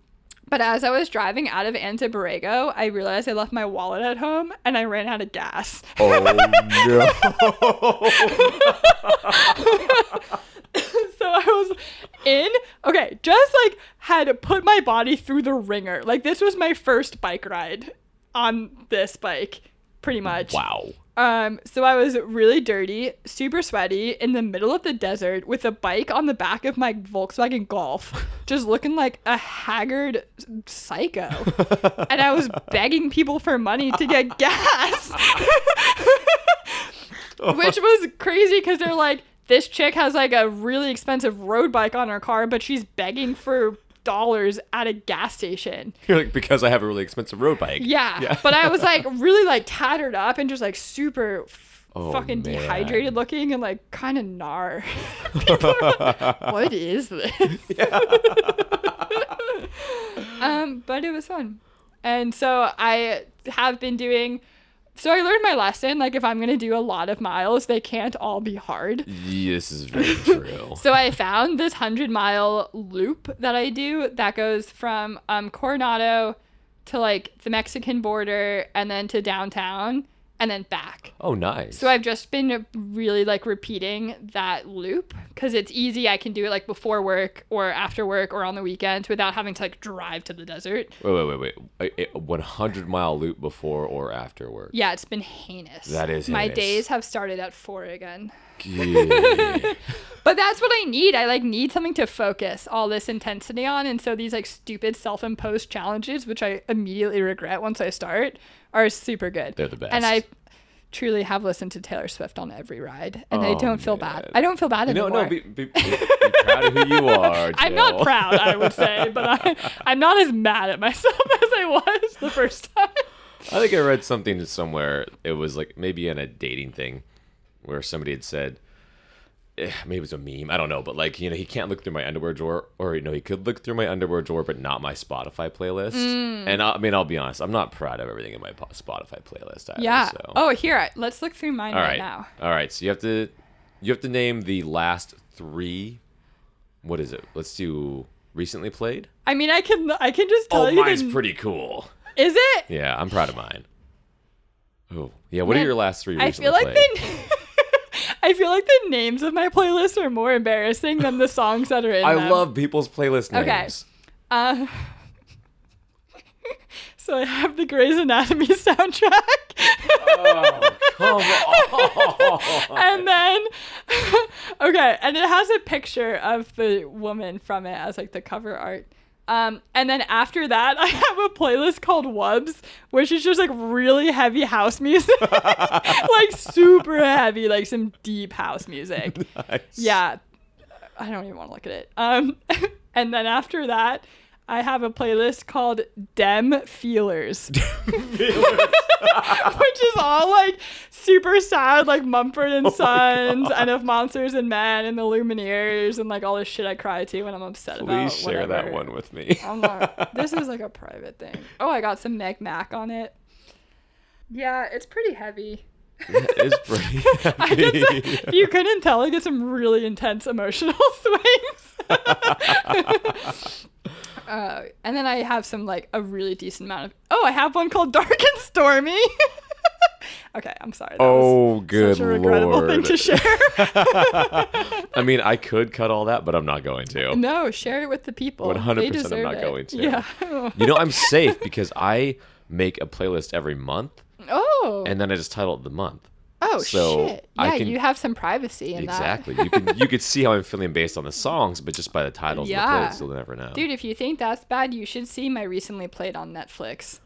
Speaker 1: but as I was driving out of Anza-Borrego, I realized I left my wallet at home and I ran out of gas.
Speaker 2: Oh no.
Speaker 1: so I was in, okay, just like had put my body through the ringer. Like this was my first bike ride on this bike, pretty much.
Speaker 2: wow.
Speaker 1: Um, so I was really dirty, super sweaty, in the middle of the desert with a bike on the back of my Volkswagen Golf, just looking like a haggard psycho. and I was begging people for money to get gas. Which was crazy because they're like, this chick has like a really expensive road bike on her car, but she's begging for dollars at a gas station.
Speaker 2: You're like because I have a really expensive road bike.
Speaker 1: Yeah, but I was like really like tattered up and just like super
Speaker 2: Oh,
Speaker 1: fucking
Speaker 2: man.
Speaker 1: dehydrated looking and like kind of gnar. Like, what is this? um, but it was fun, and so I have been doing. So I learned my lesson. Like if I'm gonna do a lot of miles, they can't all be hard.
Speaker 2: This is very true.
Speaker 1: So I found this hundred mile loop that I do that goes from um, Coronado to like the Mexican border and then to downtown and then back.
Speaker 2: oh, nice.
Speaker 1: So I've just been uh, really like repeating that loop because it's easy. I can do it like before work or after work or on the weekends without having to like drive to the desert.
Speaker 2: wait, wait, wait, wait. A, a 100 mile loop before or after work.
Speaker 1: Yeah, it's been heinous.
Speaker 2: That is
Speaker 1: My
Speaker 2: heinous.
Speaker 1: days have started at four again.
Speaker 2: Yeah.
Speaker 1: But that's what I need. I like need something to focus all this intensity on. And so these like stupid self-imposed challenges, which I immediately regret once I start, are super good.
Speaker 2: They're the best.
Speaker 1: And I truly have listened to Taylor Swift on every ride, and I
Speaker 2: Oh,
Speaker 1: don't feel
Speaker 2: man.
Speaker 1: bad. I don't feel bad
Speaker 2: no,
Speaker 1: anymore.
Speaker 2: no, be, be, be, be proud of who you are.
Speaker 1: I'm not proud, I would say, but I, I'm not as mad at myself as I was the first time.
Speaker 2: I think I read something somewhere. It was like maybe in a dating thing where somebody had said, eh, maybe it was a meme. I don't know, but like you know, he can't look through my underwear drawer, or you know, he could look through my underwear drawer, but not my Spotify playlist.
Speaker 1: Mm.
Speaker 2: And I, I mean, I'll be honest, I'm not proud of everything in my Spotify playlist. Either,
Speaker 1: Yeah.
Speaker 2: So.
Speaker 1: Oh, here, let's look through mine
Speaker 2: all
Speaker 1: right,
Speaker 2: right.
Speaker 1: now.
Speaker 2: All right. So you have to you have to name the last three. What is it? Let's do recently played.
Speaker 1: I mean, I can I can just tell
Speaker 2: Oh,
Speaker 1: you.
Speaker 2: mine's pretty cool.
Speaker 1: Is it?
Speaker 2: Yeah, I'm proud of mine. Oh, yeah. What
Speaker 1: Man,
Speaker 2: are your last three?
Speaker 1: I feel like
Speaker 2: played?
Speaker 1: they. I feel like the names of my playlists are more embarrassing than the songs that are in them.
Speaker 2: I
Speaker 1: them.
Speaker 2: love people's playlist names.
Speaker 1: Okay. Uh, so I have the Grey's Anatomy soundtrack.
Speaker 2: Oh, come on.
Speaker 1: and then okay and it has a picture of the woman from it as like the cover art um, and then after that i have a playlist called wubs which is just like really heavy house music. Like super heavy like some deep house music.
Speaker 2: Nice.
Speaker 1: yeah. I don't even want to look at it. Um, and then after that I have a playlist called Dem Feelers, which is all like super sad, like Mumford and oh Sons, and of Monsters and Men, and the Lumineers, and like all this shit I cry to when I'm upset about.
Speaker 2: Please share that one with me.
Speaker 1: I'm not, this is like a private thing. Oh, I got some Meg Mac on it. Yeah, it's pretty heavy.
Speaker 2: it's pretty
Speaker 1: I get
Speaker 2: heavy.
Speaker 1: if you couldn't tell, I get some really intense emotional swings. Uh, and then I have some like a really decent amount of. Oh, I have one called Dark and Stormy. okay, I'm sorry. That
Speaker 2: Oh,
Speaker 1: was
Speaker 2: good
Speaker 1: such a regrettable
Speaker 2: lord.
Speaker 1: thing to share.
Speaker 2: I mean, I could cut all that, but I'm not going to.
Speaker 1: no, share it with the people.
Speaker 2: 100% I'm not
Speaker 1: it.
Speaker 2: going to.
Speaker 1: Yeah.
Speaker 2: You know, I'm safe because I make a playlist every month,
Speaker 1: oh.
Speaker 2: and then I just title it the month.
Speaker 1: Oh
Speaker 2: so
Speaker 1: shit. Yeah,
Speaker 2: can-
Speaker 1: you have some privacy in
Speaker 2: Exactly.
Speaker 1: that. Exactly.
Speaker 2: you can you could see how I'm feeling based on the songs, but just by the titles
Speaker 1: Yeah.
Speaker 2: of the playlist, you'll never know.
Speaker 1: Dude, if you think that's bad, you should see my recently played on Netflix.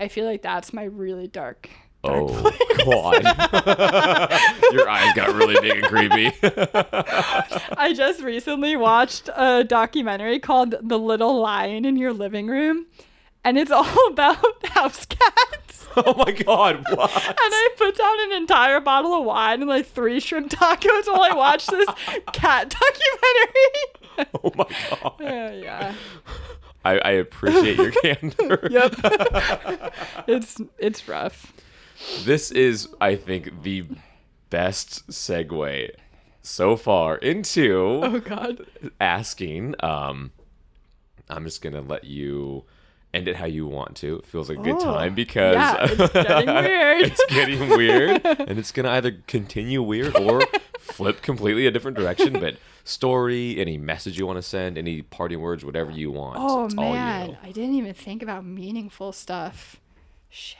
Speaker 1: I feel like that's my really dark. dark
Speaker 2: oh God, your eyes got really big and creepy.
Speaker 1: I just recently watched a documentary called The Little Lion in Your Living Room, and it's all about house cats.
Speaker 2: oh my God, what?
Speaker 1: And I put down an entire bottle of wine and like three shrimp tacos while I watched this cat documentary.
Speaker 2: Oh my God.
Speaker 1: yeah, yeah.
Speaker 2: I, I appreciate your candor.
Speaker 1: Yep. it's it's rough.
Speaker 2: This is, I think, the best segue so far into
Speaker 1: Oh god.
Speaker 2: asking. Um, I'm just gonna let you end it how you want to. It feels like a good time because
Speaker 1: Oh, yeah, it's getting weird.
Speaker 2: it's getting weird, and it's gonna either continue weird or flip completely a different direction. But story, any message you want to send, any parting words, whatever you want.
Speaker 1: Oh
Speaker 2: it's
Speaker 1: man,
Speaker 2: you.
Speaker 1: I didn't even think about meaningful stuff. Shit.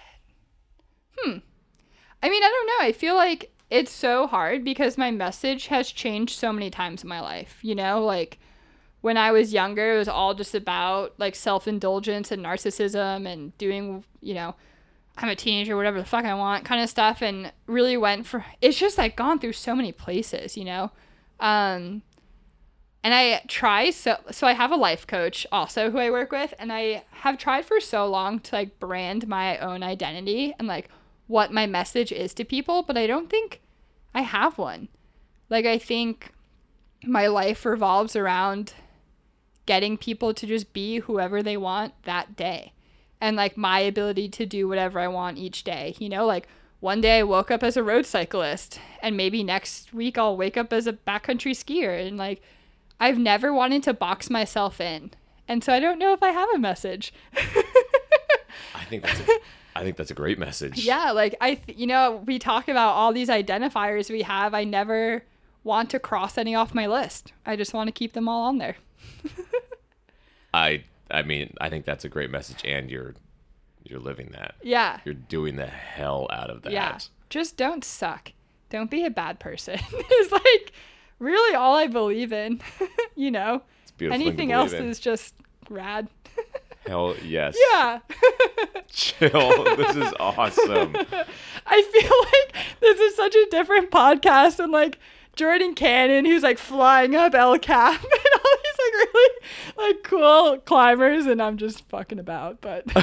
Speaker 1: Hmm. I mean, I don't know. I feel like it's so hard because my message has changed so many times in my life. You know, like when I was younger, it was all just about like self-indulgence and narcissism and doing, you know, I'm a teenager, whatever the fuck I want, kind of stuff, and really went for. It's just like gone through so many places, you know. Um, and I try so so I have a life coach also who I work with and I have tried for so long to like brand my own identity and like what my message is to people, but I don't think I have one. Like I think my life revolves around getting people to just be whoever they want that day. And like my ability to do whatever I want each day. You know, like one day I woke up as a road cyclist and maybe next week I'll wake up as a backcountry skier and like I've never wanted to box myself in. And so I don't know if I have a message.
Speaker 2: I think that's a, I think that's a great message.
Speaker 1: yeah, like I th- you know, we talk about all these identifiers we have. I never want to cross any off my list. I just want to keep them all on there.
Speaker 2: I I mean, I think that's a great message, and you're you're living that.
Speaker 1: Yeah.
Speaker 2: You're doing the hell out of that.
Speaker 1: Yeah. Just don't suck. Don't be a bad person. it's like really all I believe in. you know.
Speaker 2: It's beautiful thing to
Speaker 1: Anything else
Speaker 2: in.
Speaker 1: is just rad.
Speaker 2: Hell yes.
Speaker 1: yeah.
Speaker 2: Chill. this is awesome.
Speaker 1: I feel like this is such a different podcast and like Jordan Cannon, who's like flying up El Cap and all these like really like cool climbers, and I'm just fucking about. But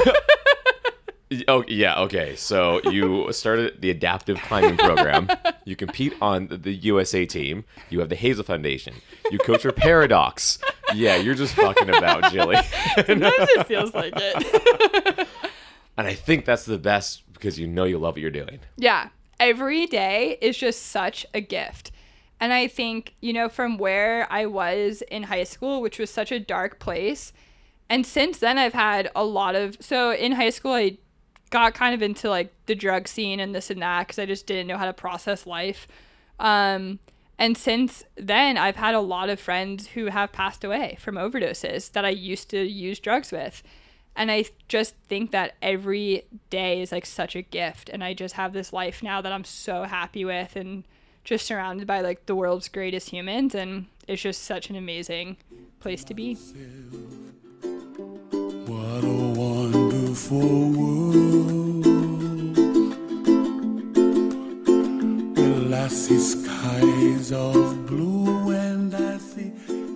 Speaker 2: Oh yeah, okay. So you started the adaptive climbing program. You compete on the USA team. You have the Hazel Foundation. You coach for Paradox. Yeah, you're just fucking about, Jilly.
Speaker 1: sometimes it feels like it.
Speaker 2: and I think that's the best because you know you love what you're doing.
Speaker 1: yeah, every day is just such a gift. And I think, you know, from where I was in high school, which was such a dark place, and since then I've had a lot of. So in high school, I got kind of into like the drug scene and this and that because I just didn't know how to process life. Um, and since then, I've had a lot of friends who have passed away from overdoses that I used to use drugs with. And I just think that every day is like such a gift. And I just have this life now that I'm so happy with and just surrounded by like the world's greatest humans. And it's just such an amazing place to be.
Speaker 5: What a wonderful world. Well, I see skies of blue and I see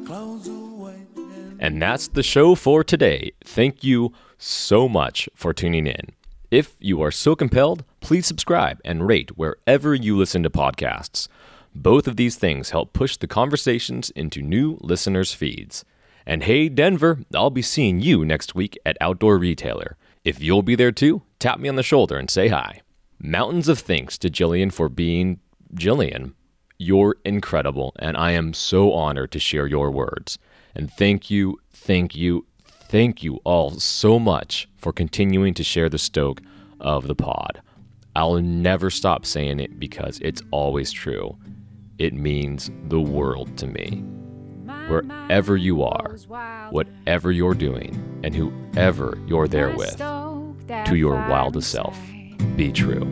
Speaker 5: clouds of white. And
Speaker 2: And that's the show for today. Thank you so much for tuning in. If you are so compelled, please subscribe and rate wherever you listen to podcasts. Both of these things help push the conversations into new listeners' feeds. And hey, Denver, I'll be seeing you next week at Outdoor Retailer. If you'll be there too, tap me on the shoulder and say hi. Mountains of thanks to Jillian for being Jillian. You're incredible, and I am so honored to share your words. And thank you, thank you, thank you all so much for continuing to share the stoke of the pod. I'll never stop saying it because it's always true. It means the world to me. Wherever you are, whatever you're doing, and whoever you're there with, to your wildest self, be true.